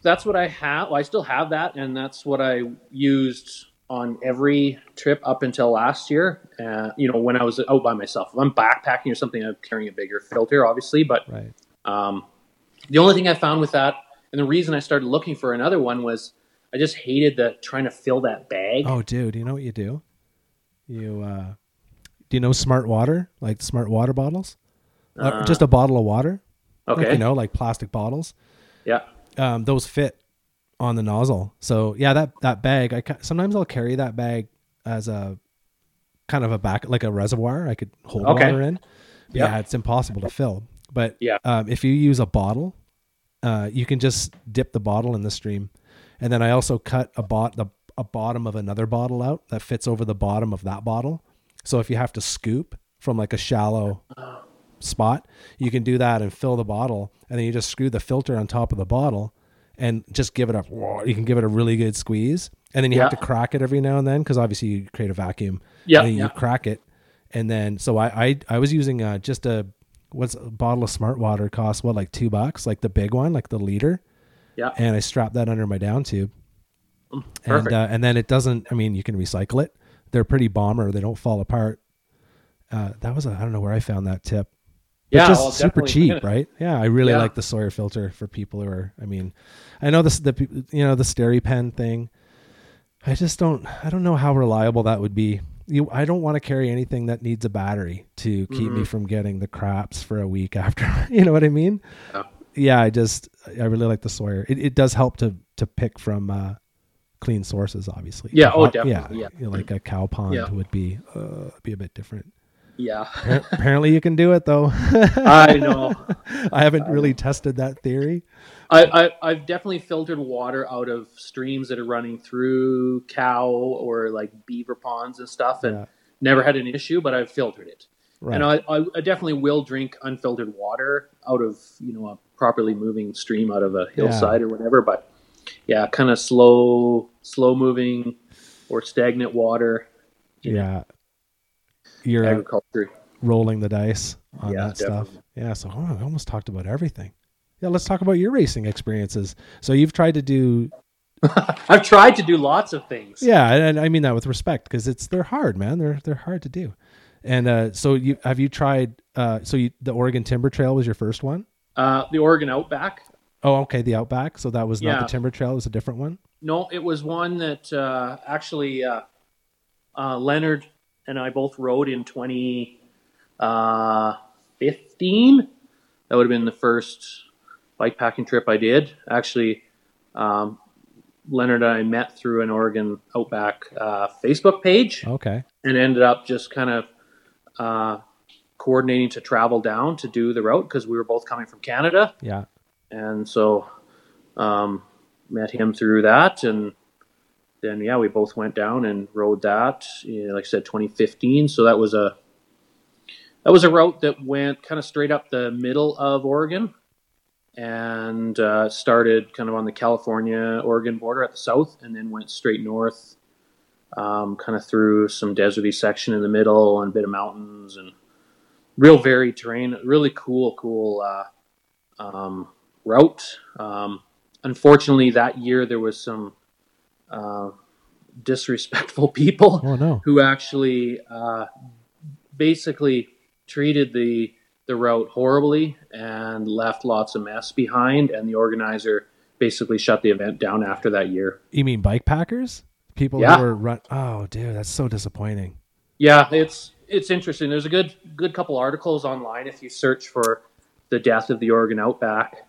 S1: That's what I have. Well, I still have that, and that's what I used on every trip up until last year. Uh, you know, when I was out by myself. If I'm backpacking or something, I'm carrying a bigger filter, obviously. But
S2: Right.
S1: Um, the only thing I found with that, and the reason I started looking for another one was I just hated the trying to fill that bag.
S2: Oh, dude, you know what you do? You uh, do you know smart water, like smart water bottles? Uh,
S1: Uh,
S2: just a bottle of water. Like,
S1: okay.
S2: you know, like plastic bottles.
S1: Yeah.
S2: um, those fit on the nozzle. So yeah, that that bag. I sometimes I'll carry that bag as a kind of a back like a reservoir. I could hold
S1: Okay.
S2: water in.
S1: Yeah.
S2: Yeah, it's impossible to fill. But
S1: Yeah.
S2: um, if you use a bottle, uh, you can just dip the bottle in the stream, and then I also cut a bot the a bottom of another bottle out that fits over the bottom of that bottle. So if you have to scoop from like a shallow spot, you can do that and fill the bottle, and then you just screw the filter on top of the bottle, and just give it a. You can give it a really good squeeze, and then you have to crack it every now and then because obviously you create a vacuum.
S1: Yeah,
S2: you
S1: yeah.
S2: crack it, and then so I I, I was using uh, just a what's a bottle of smart water costs what like two bucks like the big one like the liter
S1: Yeah.
S2: and I strap that under my down tube, and uh, and then it doesn't. I mean, you can recycle it. They're pretty bomber. They don't fall apart. Uh, that was I I don't know where I found that tip. It's
S1: yeah,
S2: just
S1: well,
S2: super cheap, right? Yeah, I really
S1: Yeah.
S2: like the Sawyer filter for people who are. I mean, I know this the you know the SteriPen thing. I just don't. I don't know how reliable that would be. You, I don't want to carry anything that needs a battery to keep me
S1: Mhm.
S2: from getting the craps for a week after. You know what I mean?
S1: Yeah.
S2: Yeah, I just I really like the Sawyer. It, it does help to to pick from uh, clean sources, obviously.
S1: Yeah, oh, definitely, yeah.
S2: know, like a cow pond
S1: Yeah.
S2: would be uh, be a bit different.
S1: Yeah,
S2: Apparently, you can do it though.
S1: I know.
S2: I haven't really tested that theory.
S1: I, I I've definitely filtered water out of streams that are running through cow or like beaver ponds and stuff, and
S2: Yeah.
S1: never had an issue. But I've filtered it,
S2: Right.
S1: and I, I I definitely will drink unfiltered water out of you know a properly moving stream out of a hillside or whatever. But yeah, kind of slow slow moving or stagnant water
S2: yeah. You're uh,
S1: agriculture.
S2: rolling the dice on
S1: Yeah,
S2: that stuff. Yeah. So oh, I almost talked about everything. Yeah. Let's talk about your racing experiences. So you've tried to do
S1: I've tried to do lots of things.
S2: Yeah, and I mean that with respect because it's they're hard, man. They're they're hard to do. And uh, so you have you tried? Uh, so you, the Oregon Timber Trail was your first one.
S1: Uh, the Oregon Outback.
S2: Oh, okay, the Outback. So that was not
S1: Yeah.
S2: the Timber Trail; it was a different one.
S1: No, it was one that uh, actually uh, uh, Leonard and I both rode in 2015. that would have been the first bike packing trip I did. Actually, um, Leonard and I met through an Oregon Outback uh, Facebook page
S2: Okay,
S1: and ended up just kind of uh, coordinating to travel down to do the route because we were both coming from Canada.
S2: Yeah,
S1: and so um, met him through that and then yeah we both went down and rode that you know, like i said 2015 so that was a that was a route that went kind of straight up the middle of oregon and uh, started kind of on the california oregon border at the south and then went straight north um, kind of through some deserty section in the middle and a bit of mountains and real varied terrain really cool cool uh, um, route. Um, unfortunately, that year there was some uh, disrespectful people
S2: Oh no,
S1: who actually uh, basically treated the the route horribly and left lots of mess behind. And the organizer basically shut the event down after that year.
S2: you mean bike packers? People
S1: Yeah.
S2: who were run. Oh, dude, that's so disappointing.
S1: Yeah, it's it's interesting. There's a good good couple articles online if you search for the death of the Oregon Outback.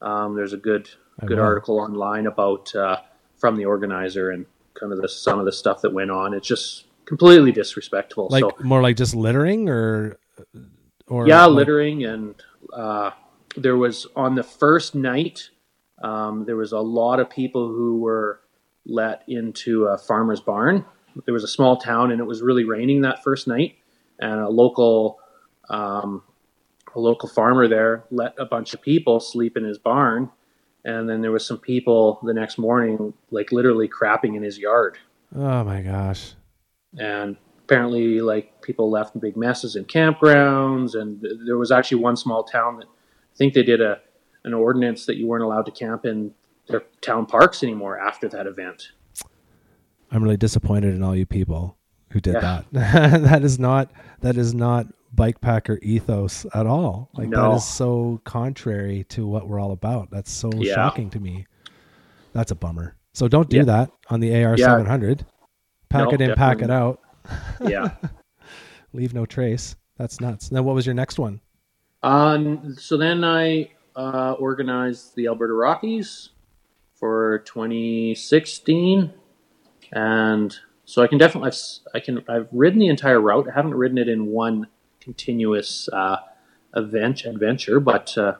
S1: Um, there's a good
S2: I
S1: good
S2: will.
S1: article online about uh, from the organizer and kind of the some of the stuff that went on. It's just completely disrespectful.
S2: Like
S1: so
S2: more like just littering or or
S1: yeah,
S2: like-
S1: littering and uh, there was on the first night um, there was a lot of people who were let into a farmer's barn. There was a small town and it was really raining that first night, and a local um, a local farmer there let a bunch of people sleep in his barn, and then there was some people the next morning like literally crapping in his yard.
S2: Oh my gosh.
S1: and apparently like people left big messes in campgrounds. And th- there was actually one small town that i think they did a an ordinance that you weren't allowed to camp in their town parks anymore after that event.
S2: I'm really disappointed in all you people who did
S1: Yeah.
S2: that. that is not that is not bike packer ethos at all. Like that
S1: No.
S2: is so contrary to what we're all about. That's so
S1: Yeah.
S2: shocking to me. That's a bummer. So don't do
S1: Yeah.
S2: that on the AR seven hundred. Pack
S1: No,
S2: it in, pack it out.
S1: yeah
S2: Leave no trace. That's nuts. Then what was your next one?
S1: um, so then i uh, organized the alberta rockies for 2016 and so i can definitely I've, i can i've ridden the entire route i haven't ridden it in one continuous uh, event adventure but uh,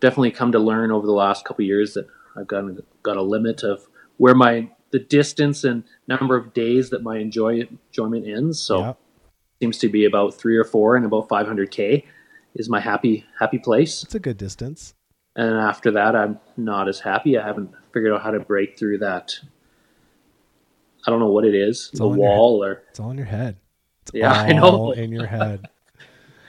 S1: definitely come to learn over the last couple of years that i've got a, got a limit of where my the distance and number of days that my enjoy enjoyment ends so
S2: Yeah.
S1: seems to be about three or four and about 500k is my happy happy place
S2: It's a good distance.
S1: and after that i'm not as happy i haven't figured out how to break through that i don't know what it is
S2: It's
S1: the
S2: all in your
S1: wall or
S2: It's all in your head. It's
S1: Yeah, I know.
S2: in your head.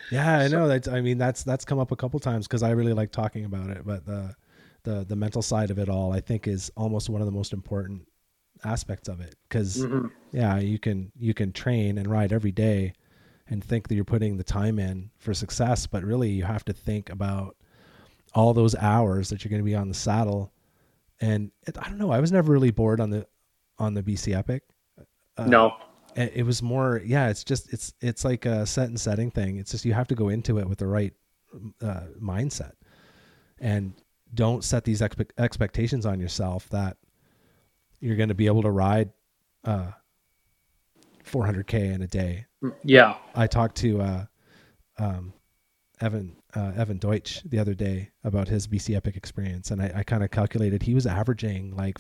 S2: Yeah, I know. That's I mean that's that's come up a couple times because I really like talking about it. But the the the mental side of it all i think is almost one of the most important aspects of it because
S1: Mhm.
S2: yeah you can you can train and ride every day and think that you're putting the time in for success but really you have to think about all those hours that you're going to be on the saddle and it, i don't know i was never really bored on the on the bc epic uh,
S1: no.
S2: it, was more yeah it's just it's it's like a set and setting thing it's just you have to go into it with the right uh, mindset and don't set these expe- expectations on yourself that you're going to be able to ride uh 400k in a day
S1: Yeah.
S2: i talked to uh um evan uh, evan deutsch the other day about his bc epic experience and i, I kind of calculated he was averaging like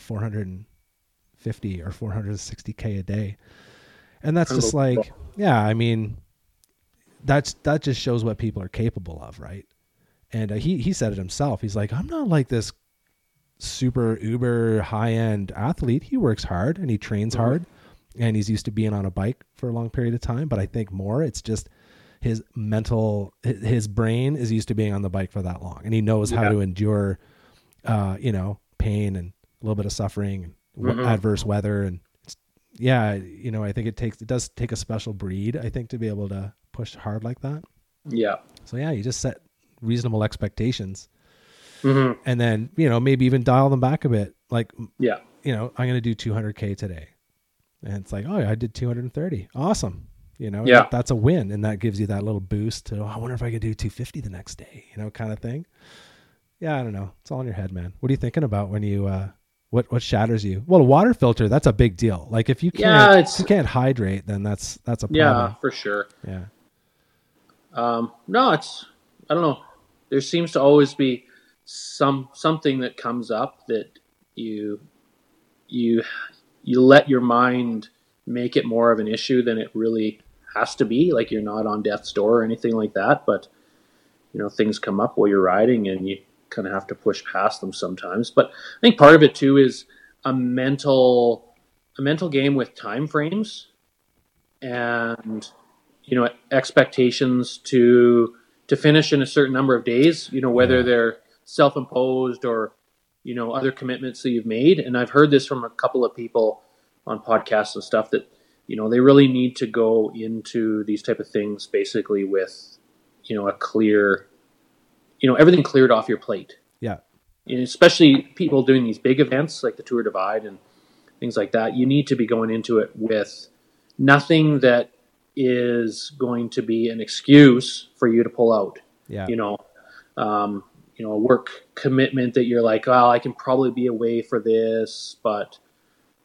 S2: 450 or 460k a day. And that's just like yeah i mean that's that just shows what people are capable of right? And uh, he he said it himself. He's like i'm not like this super uber high end athlete. He works hard and he trains
S1: Mhm.
S2: hard and he's used to being on a bike for a long period of time. But i think more it's just his mental his brain is used to being on the bike for that long and he knows how to endure uh you know pain and a little bit of suffering and
S1: Mhm.
S2: adverse weather and it's, yeah you know i think it takes it does take a special breed i think to be able to push hard like that.
S1: Yeah.
S2: so yeah you just set reasonable expectations.
S1: Hmm
S2: and then you know maybe even dial them back a bit. Like
S1: Yeah.
S2: you know i'm going to do 200k today. And it's like oh yeah, i did 230 awesome. You know
S1: Yeah.
S2: that's a win and that gives you that little boost to oh, i wonder if i could do 250 the next day you know kind of thing. Yeah i don't know. It's all in your head man. What are you thinking about when you uh what what shatters you well a water filter that's a big deal like if you can't
S1: Yeah,
S2: if you can't hydrate then that's that's a
S1: Yeah,
S2: problem
S1: for sure.
S2: yeah
S1: Um, no, it's I don't know. There seems to always be some something that comes up that you you you let your mind make it more of an issue than it really has to be. Like you're not on death's door or anything like that, but you know things come up while you're riding, and you kind of have to push past them sometimes. But I think part of it too is a mental a mental game with time frames and you know expectations to to finish in a certain number of days you know whether
S2: Yeah.
S1: they're self-imposed or you know other commitments that you've made and i've heard this from a couple of people on podcasts and stuff that you know they really need to go into these type of things basically with you know a clear you know everything cleared off your plate
S2: yeah
S1: and especially people doing these big events like the Tour Divide and things like that, you need to be going into it with nothing that is going to be an excuse for you to pull out.
S2: yeah
S1: You know, um, you know, a work commitment that you're like, well, I can probably be away for this, but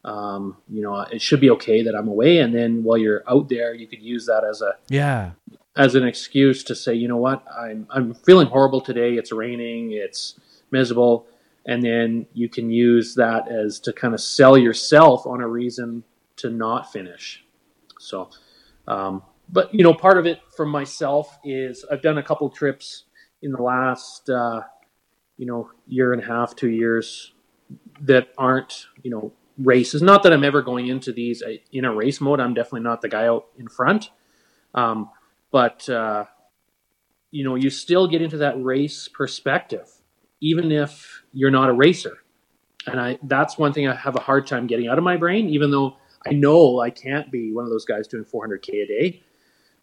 S1: um, you know, it should be okay that I'm away. And then while you're out there, you could use that as a
S2: yeah
S1: as an excuse to say, you know what, I'm I'm feeling horrible today. It's raining. It's miserable, and then you can use that as to kind of sell yourself on a reason to not finish. So, um, but you know, part of it for myself is I've done a couple trips in the last, uh, you know, year and a half, two years that aren't, you know, races. Not that I'm ever going into these uh, in a race mode. I'm definitely not the guy out in front. Um, but uh, you know you still get into that race perspective even if you're not a racer. And i that's one thing i have a hard time getting out of my brain even though i know i can't be one of those guys doing 400k a day.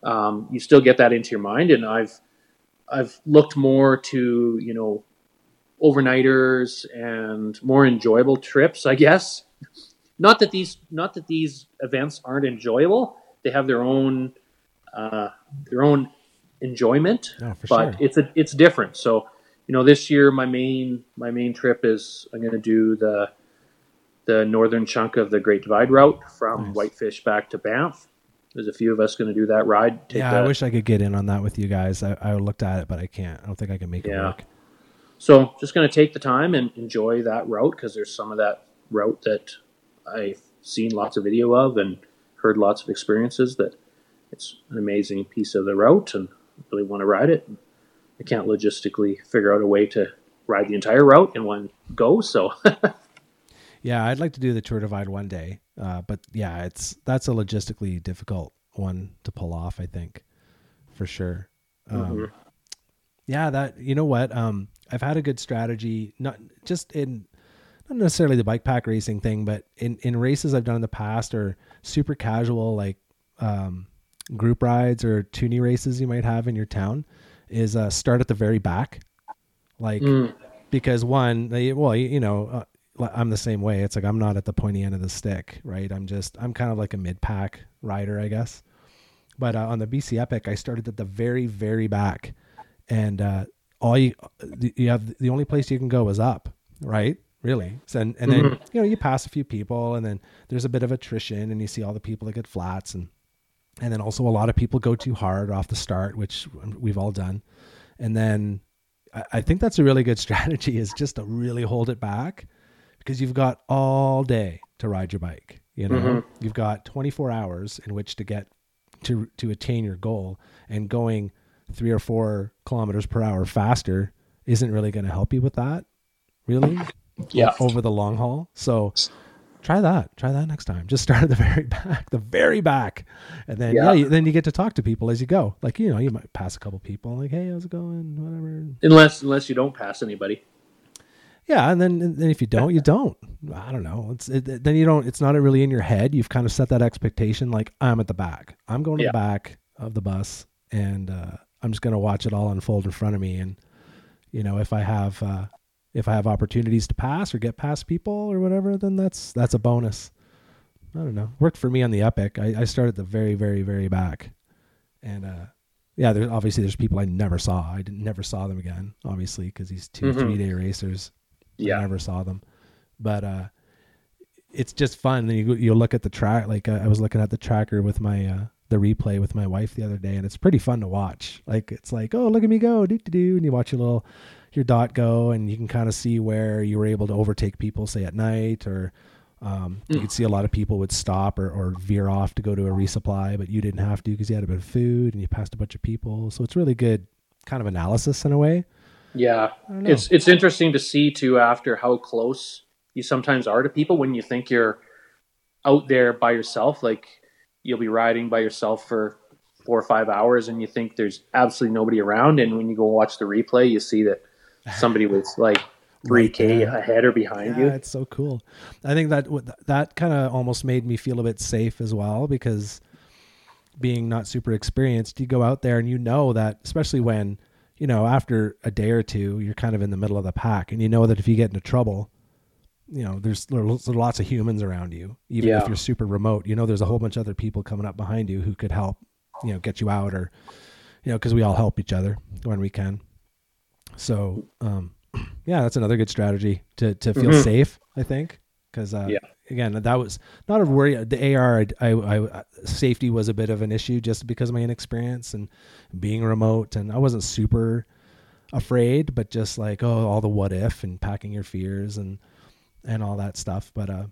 S1: Um, you still get that into your mind and i've i've looked more to you know overnighters and more enjoyable trips i guess. Not that these not that these events aren't enjoyable. They have their own uh, their own enjoyment,
S2: for
S1: but
S2: sure.
S1: it's a it's different. So, you know, this year my main my main trip is I'm going to do the the northern chunk of the Great Divide route from
S2: Nice.
S1: Whitefish back to Banff. There's a few of us going to do that ride. Take
S2: yeah,
S1: that.
S2: I wish I could get in on that with you guys. I, I looked at it, but I can't. I don't think I can make it
S1: Yeah.
S2: work.
S1: So just going to take the time and enjoy that route because there's some of that route that I've seen lots of video of and heard lots of experiences that it's an amazing piece of the route and I really want to ride it. I can't logistically figure out a way to ride the entire route in one go. So
S2: Yeah, I'd like to do the Tour Divide one day, uh, but yeah, it's that's a logistically difficult one to pull off. I think, for sure. Um,
S1: Mhm.
S2: Yeah, that you know what? Um, I've had a good strategy, not just in not necessarily the bike pack racing thing, but in in races I've done in the past or super casual like um, group rides or toonie races you might have in your town, is uh, start at the very back, like
S1: Mm.
S2: because one, they, well, you, you know. Uh, I'm the same way. It's like I'm not at the pointy end of the stick, right? I'm just I'm kind of like a mid pack rider, I guess. But uh, on the BC Epic, I started at the very very back, and uh, all you you have the only place you can go is up, right? Really, so, and and then
S1: Mhm.
S2: you know you pass a few people, and then there's a bit of attrition, and you see all the people that get flats, and and then also a lot of people go too hard off the start, which we've all done, and then I, I think that's a really good strategy is just to really hold it back because you've got all day to ride your bike. You know,
S1: Mhm.
S2: you've got 24 hours in which to get to to attain your goal, and going three or four kilometers per hour faster isn't really going to help you with that, really,
S1: Yeah.
S2: over the long haul. So try that. Try that next time. Just start at the very back, the very back, and then yeah,
S1: Yeah.
S2: you, then you get to talk to people as you go. Like you know, you might pass a couple people, like, hey, how's it going? Whatever.
S1: Unless unless you don't pass anybody.
S2: Yeah, and then and then if you don't, you don't. I don't know. It's it, then you don't. It's not really in your head. You've kind of set that expectation. Like I'm at the back. I'm going to the back of the bus, and uh, I'm just going to watch it all unfold in front of me. And you know, if I have uh, if I have opportunities to pass or get past people or whatever, then that's that's a bonus. I don't know. Worked for me on the epic. I, I started at the very very very back, and uh, yeah, there's obviously there's people I never saw. I didn't, never saw them again, obviously, because these 2
S1: Mhm.
S2: three day racers.
S1: yeah, I
S2: never saw them, but uh, it's just fun. Then you you look at the track. Like uh, I was looking at the tracker with my uh, the replay with my wife the other day, and it's pretty fun to watch. Like it's like, oh, look at me go, do do do, and you watch a little your dot go, and you can kind of see where you were able to overtake people, say at night, or um, you
S1: Mm.
S2: could see a lot of people would stop or, or veer off to go to a resupply, but you didn't have to because you had a bit of food and you passed a bunch of people. So it's really good kind of analysis in a way.
S1: Yeah.
S2: I don't know.
S1: It's it's interesting to see too after how close you sometimes are to people when you think you're out there by yourself. Like you'll be riding by yourself for four or five hours and you think there's absolutely nobody around and when you go watch the replay you see that somebody was like three
S2: Right
S1: K
S2: there.
S1: ahead or behind
S2: yeah,
S1: you.
S2: it's so cool. I think that that kind of almost made me feel a bit safe as well because being not super experienced, you go out there and you know that, especially when you know after a day or two, you're kind of in the middle of the pack, and you know that if you get into trouble, you know there's there's lots of humans around you, even if you're super remote. You know there's a whole bunch of other people coming up behind you who could help, you know, get you out or you know because we all help each other when we can. So um, yeah, that's another good strategy to to feel
S1: Mhm.
S2: safe. I think because uh,
S1: Yeah.
S2: again, that was not a worry. The AR, I, I, I- safety was a bit of an issue just because of my inexperience and being remote, and I wasn't super afraid, but just like oh, all the what if and packing your fears and and all that stuff. But uh,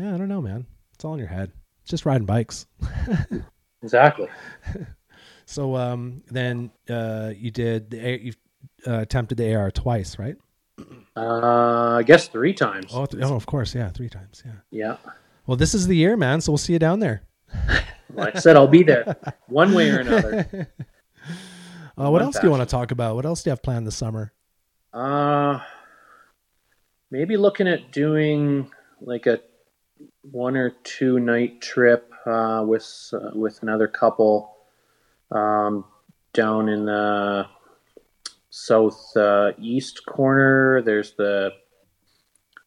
S2: yeah, I don't know, man. It's all in your head. It's just riding bikes.
S1: Exactly.
S2: So um, then uh, you did the you uh, attempted the AR twice, right?
S1: Uh, I guess three times.
S2: Oh, th- oh, of course, yeah, three times, yeah.
S1: Yeah.
S2: Well, this is the year, man. So we'll see you down there.
S1: Like I said, I'll be there one way or another.
S2: Uh, what else do you want to talk about? What else do you have planned this summer?
S1: Uh, maybe looking at doing like a one or two night trip uh, with uh, with another couple um, down in the south uh, east corner. There's the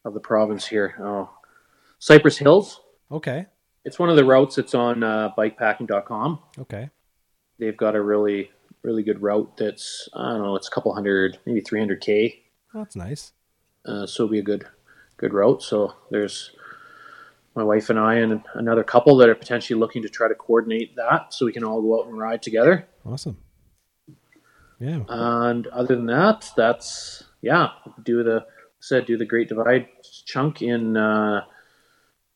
S1: of the province here. Oh, Cypress Hills.
S2: Okay,
S1: It's one of the routes that's on uh, bikepacking.com.
S2: okay,
S1: They've got a really really good route that's I don't know. It's a couple hundred, maybe 300k.
S2: that's nice.
S1: uh, so it'll be a good good route. So there's my wife and I and another couple that are potentially looking to try to coordinate that so we can all go out and ride together.
S2: Awesome. Yeah.
S1: And other than that, that's yeah, do the said do the Great Divide chunk in uh,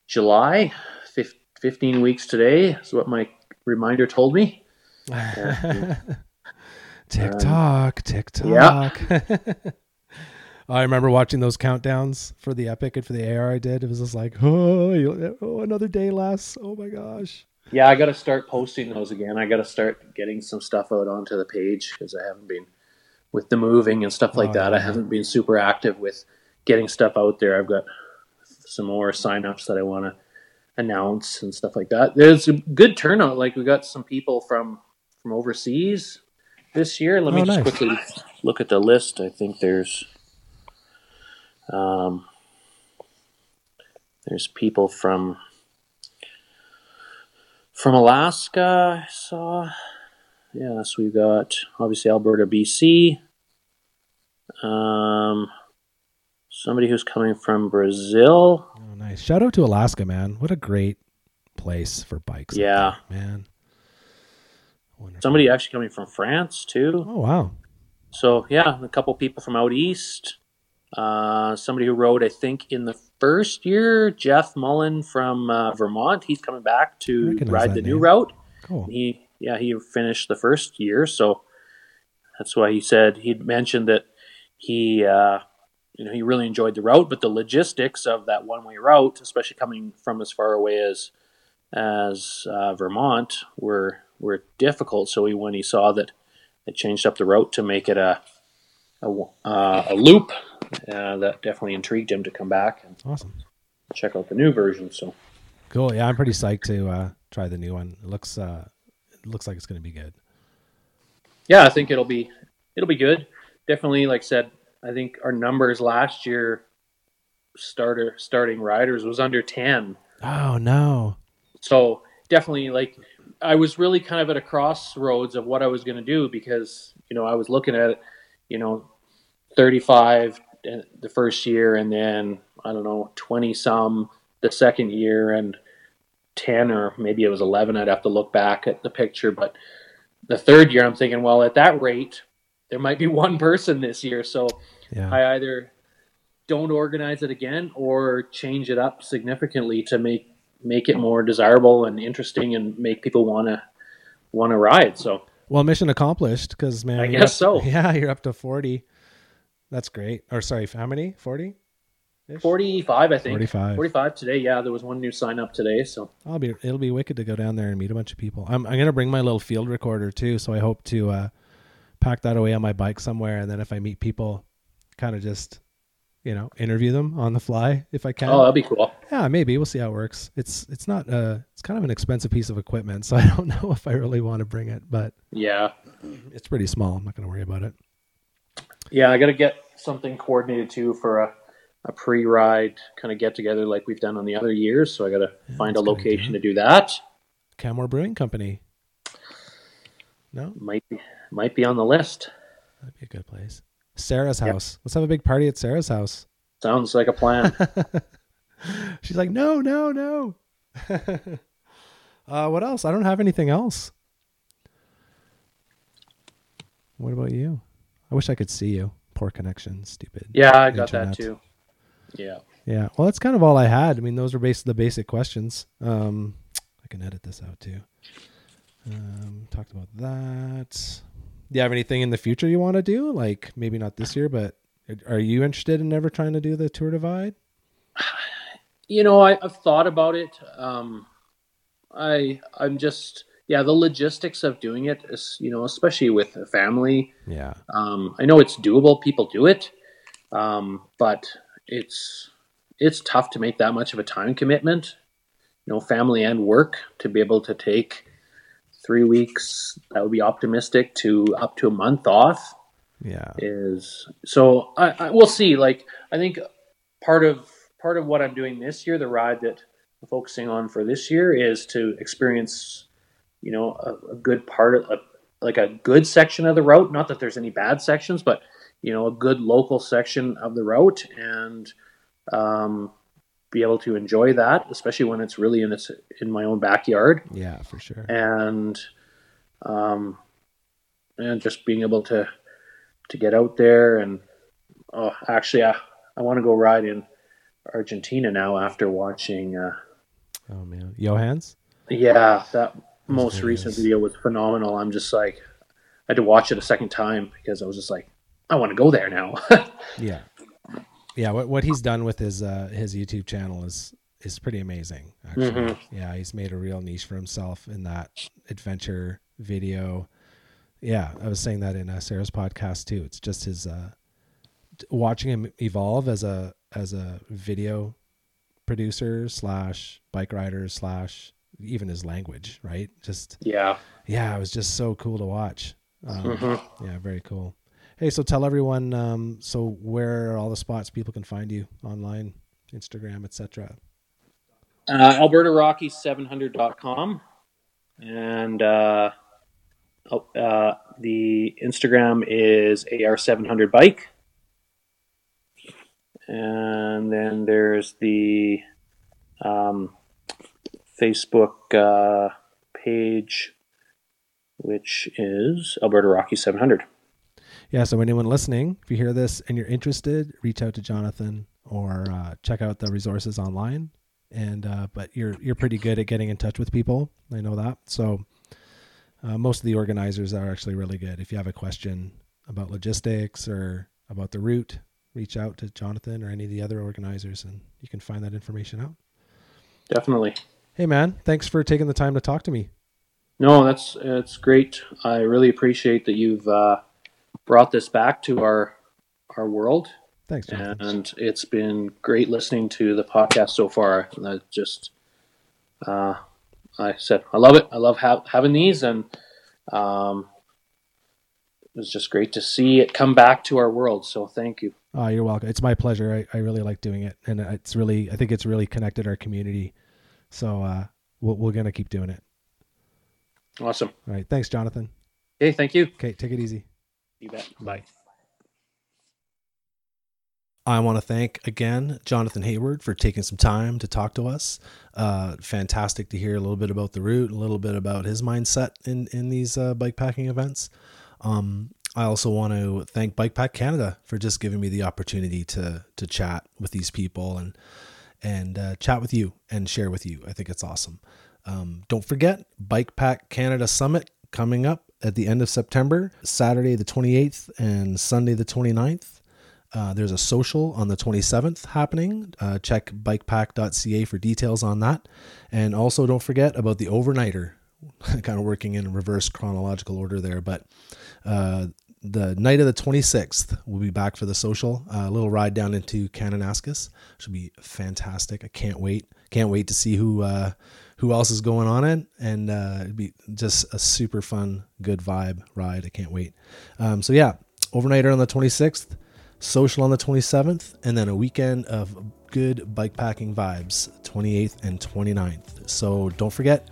S1: July. Fif- Fifteen weeks today is what my reminder told me.
S2: TikTok, TikTok.
S1: Yeah.
S2: I remember watching those countdowns for the epic and for the AR I did. It was just like, oh, oh another day less. Oh my gosh.
S1: Yeah, I got to start posting those again. I got to start getting some stuff out onto the page because I haven't been with the moving and stuff like
S2: Oh,
S1: that. I haven't been super active with getting stuff out there. I've got some more signups that I want to announce and stuff like that. There's a good turnout. Like we got some people from from overseas this year. Let me
S2: Oh,
S1: just
S2: nice.
S1: quickly look at the list. I think there's um, there's people from from Alaska. I saw. Yes, we've got obviously Alberta, BC. Um, somebody who's coming from Brazil.
S2: Oh, nice. Shout out to Alaska, man. What a great place for bikes.
S1: Yeah.
S2: there, man. Wonderful.
S1: Somebody actually coming from France too.
S2: Oh wow.
S1: So yeah, a couple people from out east. Uh, somebody who rode, I think, in the first year, Jeff Mullen from uh, Vermont. He's coming back to ride the new route.
S2: Cool.
S1: He, yeah, he finished the first year, so that's why he said he'd mentioned that he, uh, you know, he really enjoyed the route, but the logistics of that one-way route, especially coming from as far away as as uh, Vermont, were were difficult. So he, when he saw that they changed up the route to make it a a, uh, a loop, uh, that definitely intrigued him to come back and
S2: Awesome.
S1: check out the new version. So
S2: Cool. Yeah, I'm pretty psyched to uh, try the new one. It looks uh, it looks like it's going to be good.
S1: yeah, I think it'll be it'll be good. Definitely, like I said, I think our numbers last year starter starting riders was under ten.
S2: Oh no.
S1: So definitely, like I was really kind of at a crossroads of what I was going to do because you know I was looking at you know thirty five the first year and then I don't know twenty some the second year and ten or maybe it was eleven. I'd have to look back at the picture, but the third year I'm thinking, well, at that rate, there might be one person this year, so
S2: Yeah.
S1: I either don't organize it again or change it up significantly to make make it more desirable and interesting and make people want to want to ride. So
S2: well, mission accomplished because man,
S1: I guess
S2: up-
S1: so.
S2: Yeah, you're up to forty. That's great. Or sorry, how many? Forty.
S1: 45, I think.
S2: 45.
S1: 45 today. Yeah, there was one new sign up today. So
S2: I'll be. It'll be wicked to go down there and meet a bunch of people. I'm. I'm gonna bring my little field recorder too, so I hope to uh, pack that away on my bike somewhere, and then if I meet people, kind of just, you know, interview them on the fly if I can.
S1: oh, that'll be cool.
S2: Yeah, maybe we'll see how it works. It's it's not uh it's kind of an expensive piece of equipment, so I don't know if I really want to bring it, but
S1: Yeah,
S2: it's pretty small. I'm not going to worry about it.
S1: Yeah. I got to get something coordinated too for a a pre-ride kind of get together like we've done on the other years. So I got to find a
S2: that's a good
S1: location to do that.
S2: Canmore Brewing Company. No,
S1: Might be might be on the list.
S2: that'd be a good place. Sarah's
S1: Yep.
S2: house. Let's have a big party at Sarah's house.
S1: Sounds like a plan.
S2: She's like, no, no, no. uh, what else? I don't have anything else. What about you? I wish I could see you. Poor connection. Stupid.
S1: Yeah, I got
S2: Internet.
S1: that too. Yeah.
S2: Yeah. Well, that's kind of all I had. I mean, those were basically the basic questions. Um, I can edit this out too. Um, talked about that. Do you have anything in the future you want to do? Like maybe not this year, but are you interested in ever trying to do the Tour Divide?
S1: You know, I, I've thought about it. Um, I I'm just yeah, the logistics of doing it is you know, especially with a family.
S2: Yeah.
S1: Um, I know it's doable. People do it, um, but it's it's tough to make that much of a time commitment. You know, family and work to be able to take three weeks. That would be optimistic to up to a month off.
S2: Yeah.
S1: is so I, I we'll see like i think part of part of what i'm doing this year the ride that i'm focusing on for this year is to experience you know a, a good part of a, like a good section of the route not that there's any bad sections but you know a good local section of the route and um, be able to enjoy that especially when it's really in its in my own backyard
S2: Yeah, for sure.
S1: and um, and just being able to to get out there and oh, actually, I I want to go ride in Argentina now after watching. Uh,
S2: Oh man, Johans.
S1: yeah, that most recent video was phenomenal. I'm just like, I had to watch it a second time because I was just like, I want to go there now.
S2: Yeah, yeah. What what he's done with his uh, his YouTube channel is is pretty amazing. Actually,
S1: Mhm.
S2: yeah, he's made a real niche for himself in that adventure video. Yeah, I was saying that in uh, Sarah's podcast too. It's just his uh, watching him evolve as a as a video producer slash bike rider slash even his language, right? Just
S1: Yeah.
S2: yeah, it was just so cool to watch. Um,
S1: Mhm.
S2: Yeah, very cool. Hey, so tell everyone um, so where are all the spots people can find you online, Instagram, etc.
S1: Uh, AlbertaRocky700.com. And uh, oh, uh, the Instagram is AR700Bike. And then there's the um, Facebook uh, page, which is Alberta Rocky 700.
S2: Yeah, so anyone listening, if you hear this and you're interested, reach out to Jonathan or uh, check out the resources online. And uh, but you're you're pretty good at getting in touch with people. I know that. So uh, most of the organizers are actually really good. If you have a question about logistics or about the route, reach out to Jonathan or any of the other organizers, and you can find that information out.
S1: Definitely.
S2: Hey, man, thanks for taking the time to talk to me.
S1: No, that's it's great. I really appreciate that you've uh, brought this back to our our world,
S2: Thanks, Jonathan.
S1: and it's been great listening to the podcast so far. And I just, uh, I said, I love it. I love ha- having these, and um, it was just great to see it come back to our world. So thank you.
S2: Oh, you're welcome. It's my pleasure. I, I really like doing it, and it's really I think it's really connected our community. So uh, we're, we're gonna keep doing it.
S1: Awesome.
S2: All right. Thanks, Jonathan.
S1: Okay, thank you.
S2: Okay, take it easy.
S1: You bet. Bye.
S2: I want to thank again Jonathan Hayward for taking some time to talk to us. Uh, fantastic to hear a little bit about the route, a little bit about his mindset in in these uh, bike packing events. Um, I also want to thank Bike Pack Canada for just giving me the opportunity to to chat with these people and and uh, chat with you and share with you. I think it's awesome. Um, don't forget Bike Pack Canada Summit coming up at the end of September, Saturday the 28th and Sunday the 29th. Uh, there's a social on the 27th happening. Uh, check bikepack.ca for details on that. And also, don't forget about the overnighter. kind of working in reverse chronological order there, but uh, the night of the 26th, we'll be back for the social. a little ride down into Kananaskis. Should be fantastic. I can't wait. Can't wait to see who uh, who else is going on it, and uh, it'd be just a super fun, good vibe ride. I can't wait. Um, so yeah, overnighter on the 26th social on the 27th, and then a weekend of good bikepacking vibes, 28th and 29th. So don't forget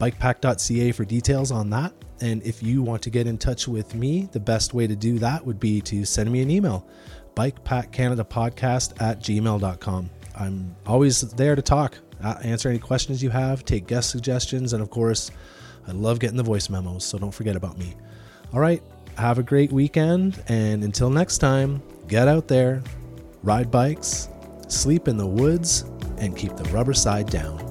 S2: bikepack.ca for details on that. And if you want to get in touch with me, the best way to do that would be to send me an email bikepackcanadapodcast at gmail.com. I'm always there to talk, answer any questions you have, take guest suggestions, and of course, I love getting the voice memos, so don't forget about me. All right, have a great weekend, and until next time, get out there, ride bikes, sleep in the woods, and keep the rubber side down.